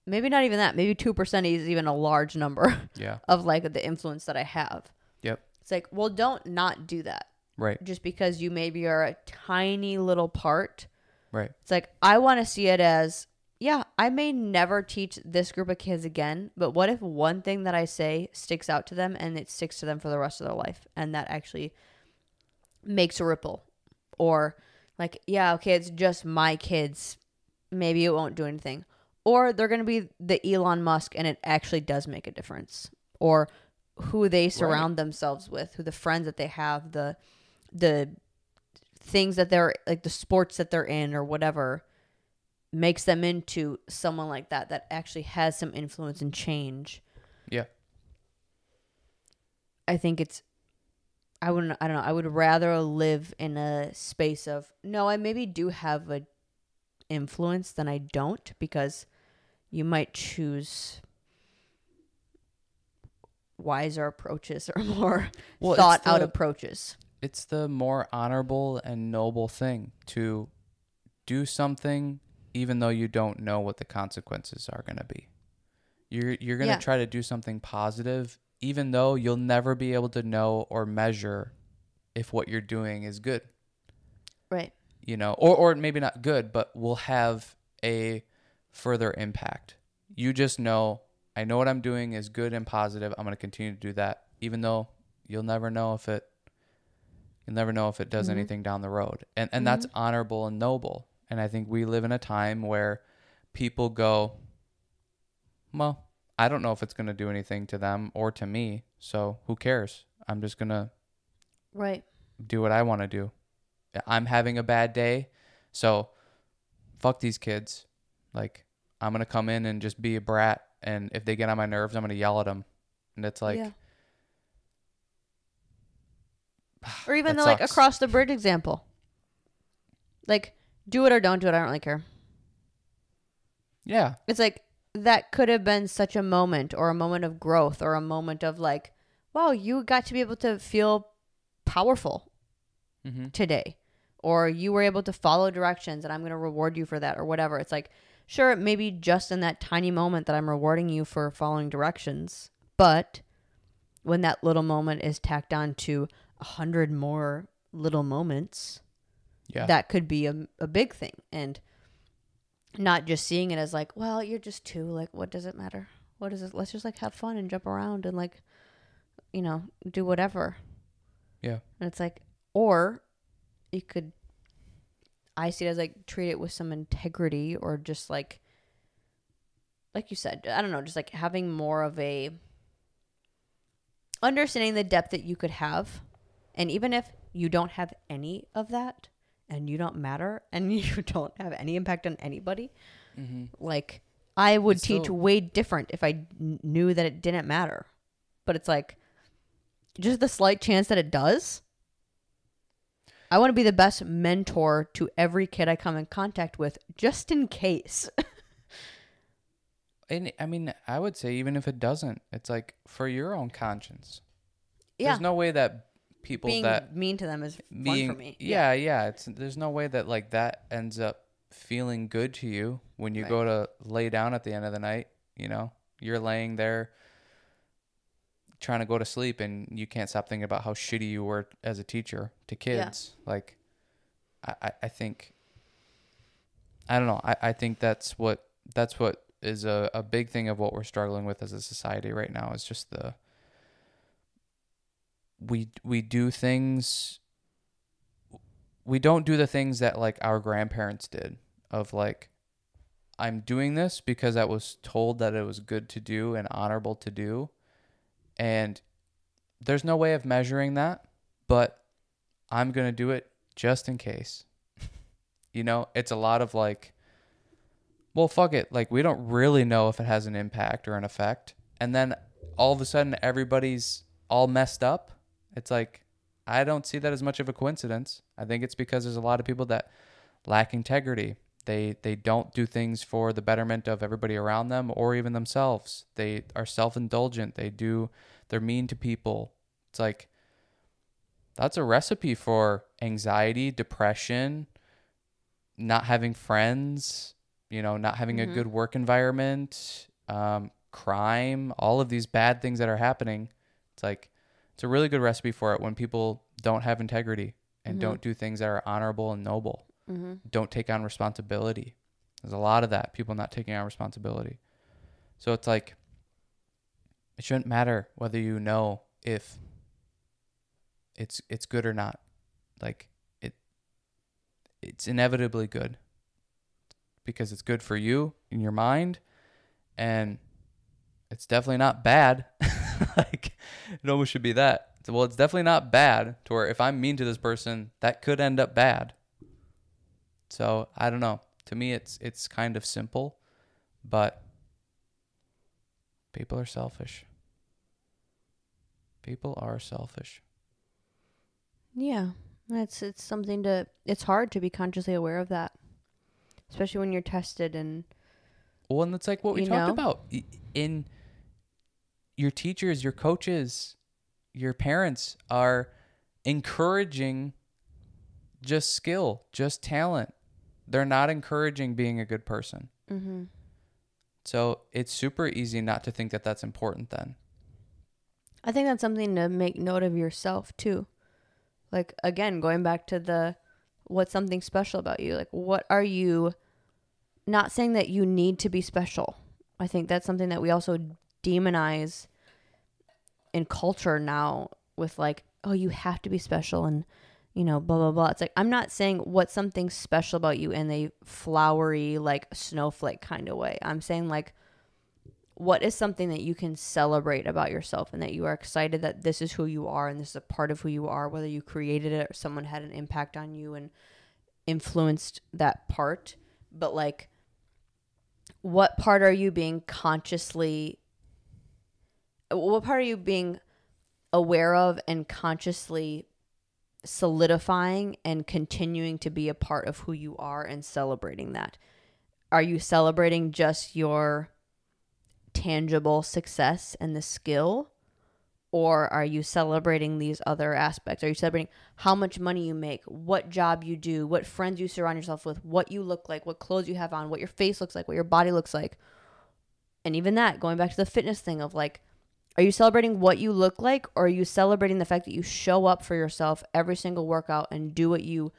Maybe not even that. Maybe two percent is even a large number yeah, of like the influence that I have. Yep. It's like, well, don't not do that right, just because you maybe are a tiny little part. right, It's like I want to see it as, yeah, I may never teach this group of kids again, but what if one thing that I say sticks out to them and it sticks to them for the rest of their life, and that actually makes a ripple, or like, yeah, okay, it's just my kids, maybe it won't do anything, or they're gonna be the Elon Musk, and it actually does make a difference, or who they surround themselves with, who the friends that they have, the the things that they're like the sports that they're in or whatever makes them into someone like that that actually has some influence and change. yeah, I think it's I wouldn't I don't know, I would rather live in a space of no, I maybe do have a influence than I don't because you might choose wiser approaches or more Well, thought out approaches. it's the more honorable and noble thing to do something even though you don't know what the consequences are going to be. You're you're going to Yeah. try to do something positive even though you'll never be able to know or measure if what you're doing is good, Right. you know, or or maybe not good, but will have a further impact. You just know I know what I'm doing is good and positive. I'm going to continue to do that even though you'll never know if it You'll never know if it does Mhm. anything down the road. And and that's honorable and noble. And I think we live in a time where people go, Well, I don't know if it's gonna do anything to them or to me, so who cares? I'm just gonna Right. do what I wanna do. I'm having a bad day, so fuck these kids. Like I'm gonna come in and just be a brat and if they get on my nerves, I'm gonna yell at them. And it's like yeah. Or even the like across the bridge example. Like, do it or don't do it. I don't really care. Yeah. It's like that could have been such a moment or a moment of growth or a moment of like, wow, you got to be able to feel powerful Mm-hmm. today. Or you were able to follow directions and I'm going to reward you for that or whatever. It's like, sure, maybe just in that tiny moment that I'm rewarding you for following directions. But when that little moment is tacked on to a hundred more little moments, Yeah. that could be a, a big thing and not just seeing it as like well you're just two like what does it matter what is it? Let's just like have fun and jump around and like, you know, do whatever. Yeah. And it's like, or you could, I see it as like treat it with some integrity or just like, like you said, I don't know, just like having more of a understanding the depth that you could have. And even if you don't have any of that and you don't matter and you don't have any impact on anybody, Mm-hmm. like I would It's teach still- way different if I knew that it didn't matter. But it's like just the slight chance that it does. I want to be the best mentor to every kid I come in contact with just in case. And I mean, I would say even if it doesn't, it's like for your own conscience. yeah. There's no way that people Being that mean to them is fun being for me. yeah, yeah, it's there's no way that like that ends up feeling good to you when you Right. go to lay down at the end of the night, you know? You're laying there trying to go to sleep and you can't stop thinking about how shitty you were as a teacher to Yeah. kids. Like I, I, I think I don't know. I, I think that's what that's what is a, a big thing of what we're struggling with as a society right now is just the we we do things we don't do the things that like our grandparents did of like I'm doing this because I was told that it was good to do and honorable to do. And there's no way of measuring that but I'm going to do it just in case. You know it's a lot of like well fuck it. Like we don't really know if it has an impact or an effect. And then all of a sudden everybody's all messed up it's like I don't see that as much of a coincidence. I think it's because there's a lot of people that lack integrity. They they don't do things for the betterment of everybody around them or even themselves. They are self-indulgent. They do they're mean to people. It's like that's a recipe for anxiety, depression, not having friends, you know, not having a Mhm. good work environment, um, crime, all of these bad things that are happening. It's like it's a really good recipe for it when people don't have integrity and Mhm. don't do things that are honorable and noble. Mm-hmm. Don't take on responsibility. There's a lot of that. People not taking on responsibility. So it's like it shouldn't matter whether you know if it's it's good or not. Like it it's inevitably good because it's good for you in your mind and it's definitely not bad. like it almost should be that. Well, it's definitely not bad to where if I'm mean to this person, that could end up bad. So I don't know. To me, it's it's kind of simple, but people are selfish. People are selfish. Yeah, it's it's something to. It's hard to be consciously aware of that, especially when you're tested and Well, and that's like what we talked know? about in your teachers, your coaches, your parents are encouraging just skill, just talent. They're not encouraging being a good person. mm-hmm. So it's super easy not to think that that's important then. I think that's something to make note of yourself too. Like again, going back to the what's something special about you? Like what are you not saying that you need to be special. I think that's something that we also demonize in culture now with like, oh, you have to be special and you know, blah blah blah. It's like I'm not saying what's something special about you in a flowery like snowflake kind of way. I'm saying like what is something that you can celebrate about yourself and that you are excited that this is who you are and this is a part of who you are whether you created it or someone had an impact on you and influenced that part but like what part are you being consciously what part are you being aware of and consciously solidifying and continuing to be a part of who you are and celebrating that? Are you celebrating just your tangible success and the skill or are you celebrating these other aspects? Are you celebrating how much money you make what job you do what friends you surround yourself with what you look like what clothes you have on what your face looks like what your body looks like? And even that going back to the fitness thing of like are you celebrating what you look like or are you celebrating the fact that you show up for yourself every single workout and do what you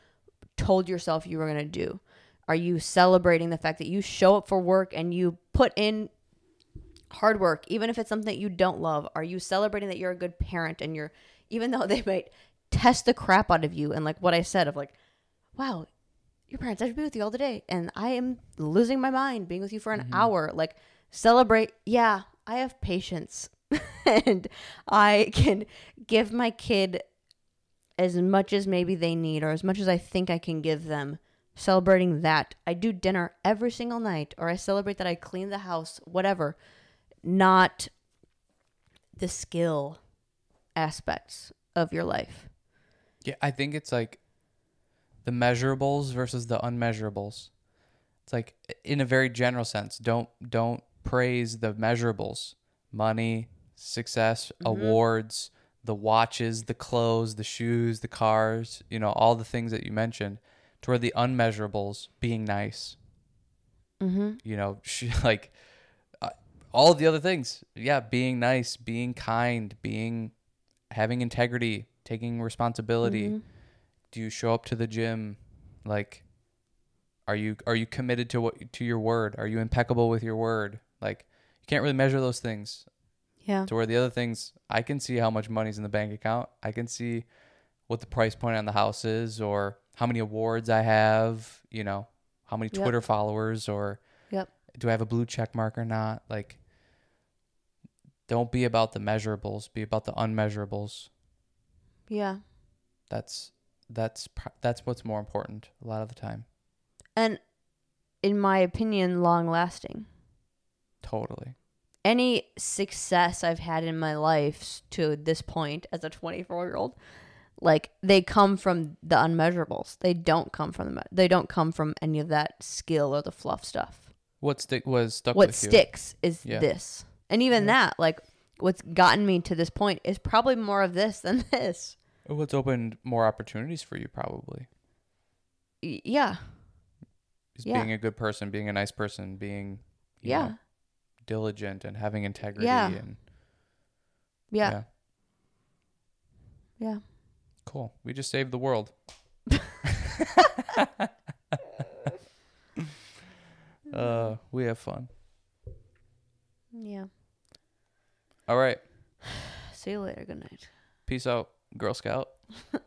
told yourself you were going to do are you celebrating the fact that you show up for work and you put in hard work, even if it's something that you don't love? Are you celebrating that you're a good parent and you're, even though they might test the crap out of you and like what I said of like, wow, your parents, I should be with you all the day. And I am losing my mind being with you for an mm-hmm. hour. Like, celebrate. Yeah, I have patience and I can give my kid as much as maybe they need or as much as I think I can give them. Celebrating that. I do dinner every single night or I celebrate that I clean the house, whatever. Not the skill aspects of your life. Yeah, I think it's like the measurables versus the unmeasurables. It's like in a very general sense. Don't don't praise the measurables. Money, success, awards, the watches, the clothes, the shoes, the cars, you know, all the things that you mentioned. toward the unmeasurables being nice. Mm-hmm. You know, sh- like uh, all the other things. Yeah, being nice, being kind, being having integrity, taking responsibility Mm-hmm. do you show up to the gym like are you are you committed to what to your word are you impeccable with your word like you can't really measure those things Yeah. to where the other things i can see how much money's in the bank account i can see what the price point on the house is or how many awards i have you know how many Yep. twitter followers or Yep. do i have a blue check mark or not like don't be about the measurables be about the unmeasurables Yeah. that's that's that's what's more important a lot of the time And in my opinion, long lasting. totally Any success I've had in my life to this point as a 24 year old, like they come from the unmeasurables. They don't come from the, they don't come from any of that skill or the fluff stuff. what stick was stuck what sticks is Yeah. this. And even Yeah. that, like what's gotten me to this point is probably more of this than this. you what's opened more opportunities for you probably Y- yeah. is Yeah. being a good person being a nice person being you Yeah. know, diligent and having integrity Yeah. and Yeah. Yeah. cool we just saved the world uh we have fun Yeah. all right See you later. Good night. peace out girl scout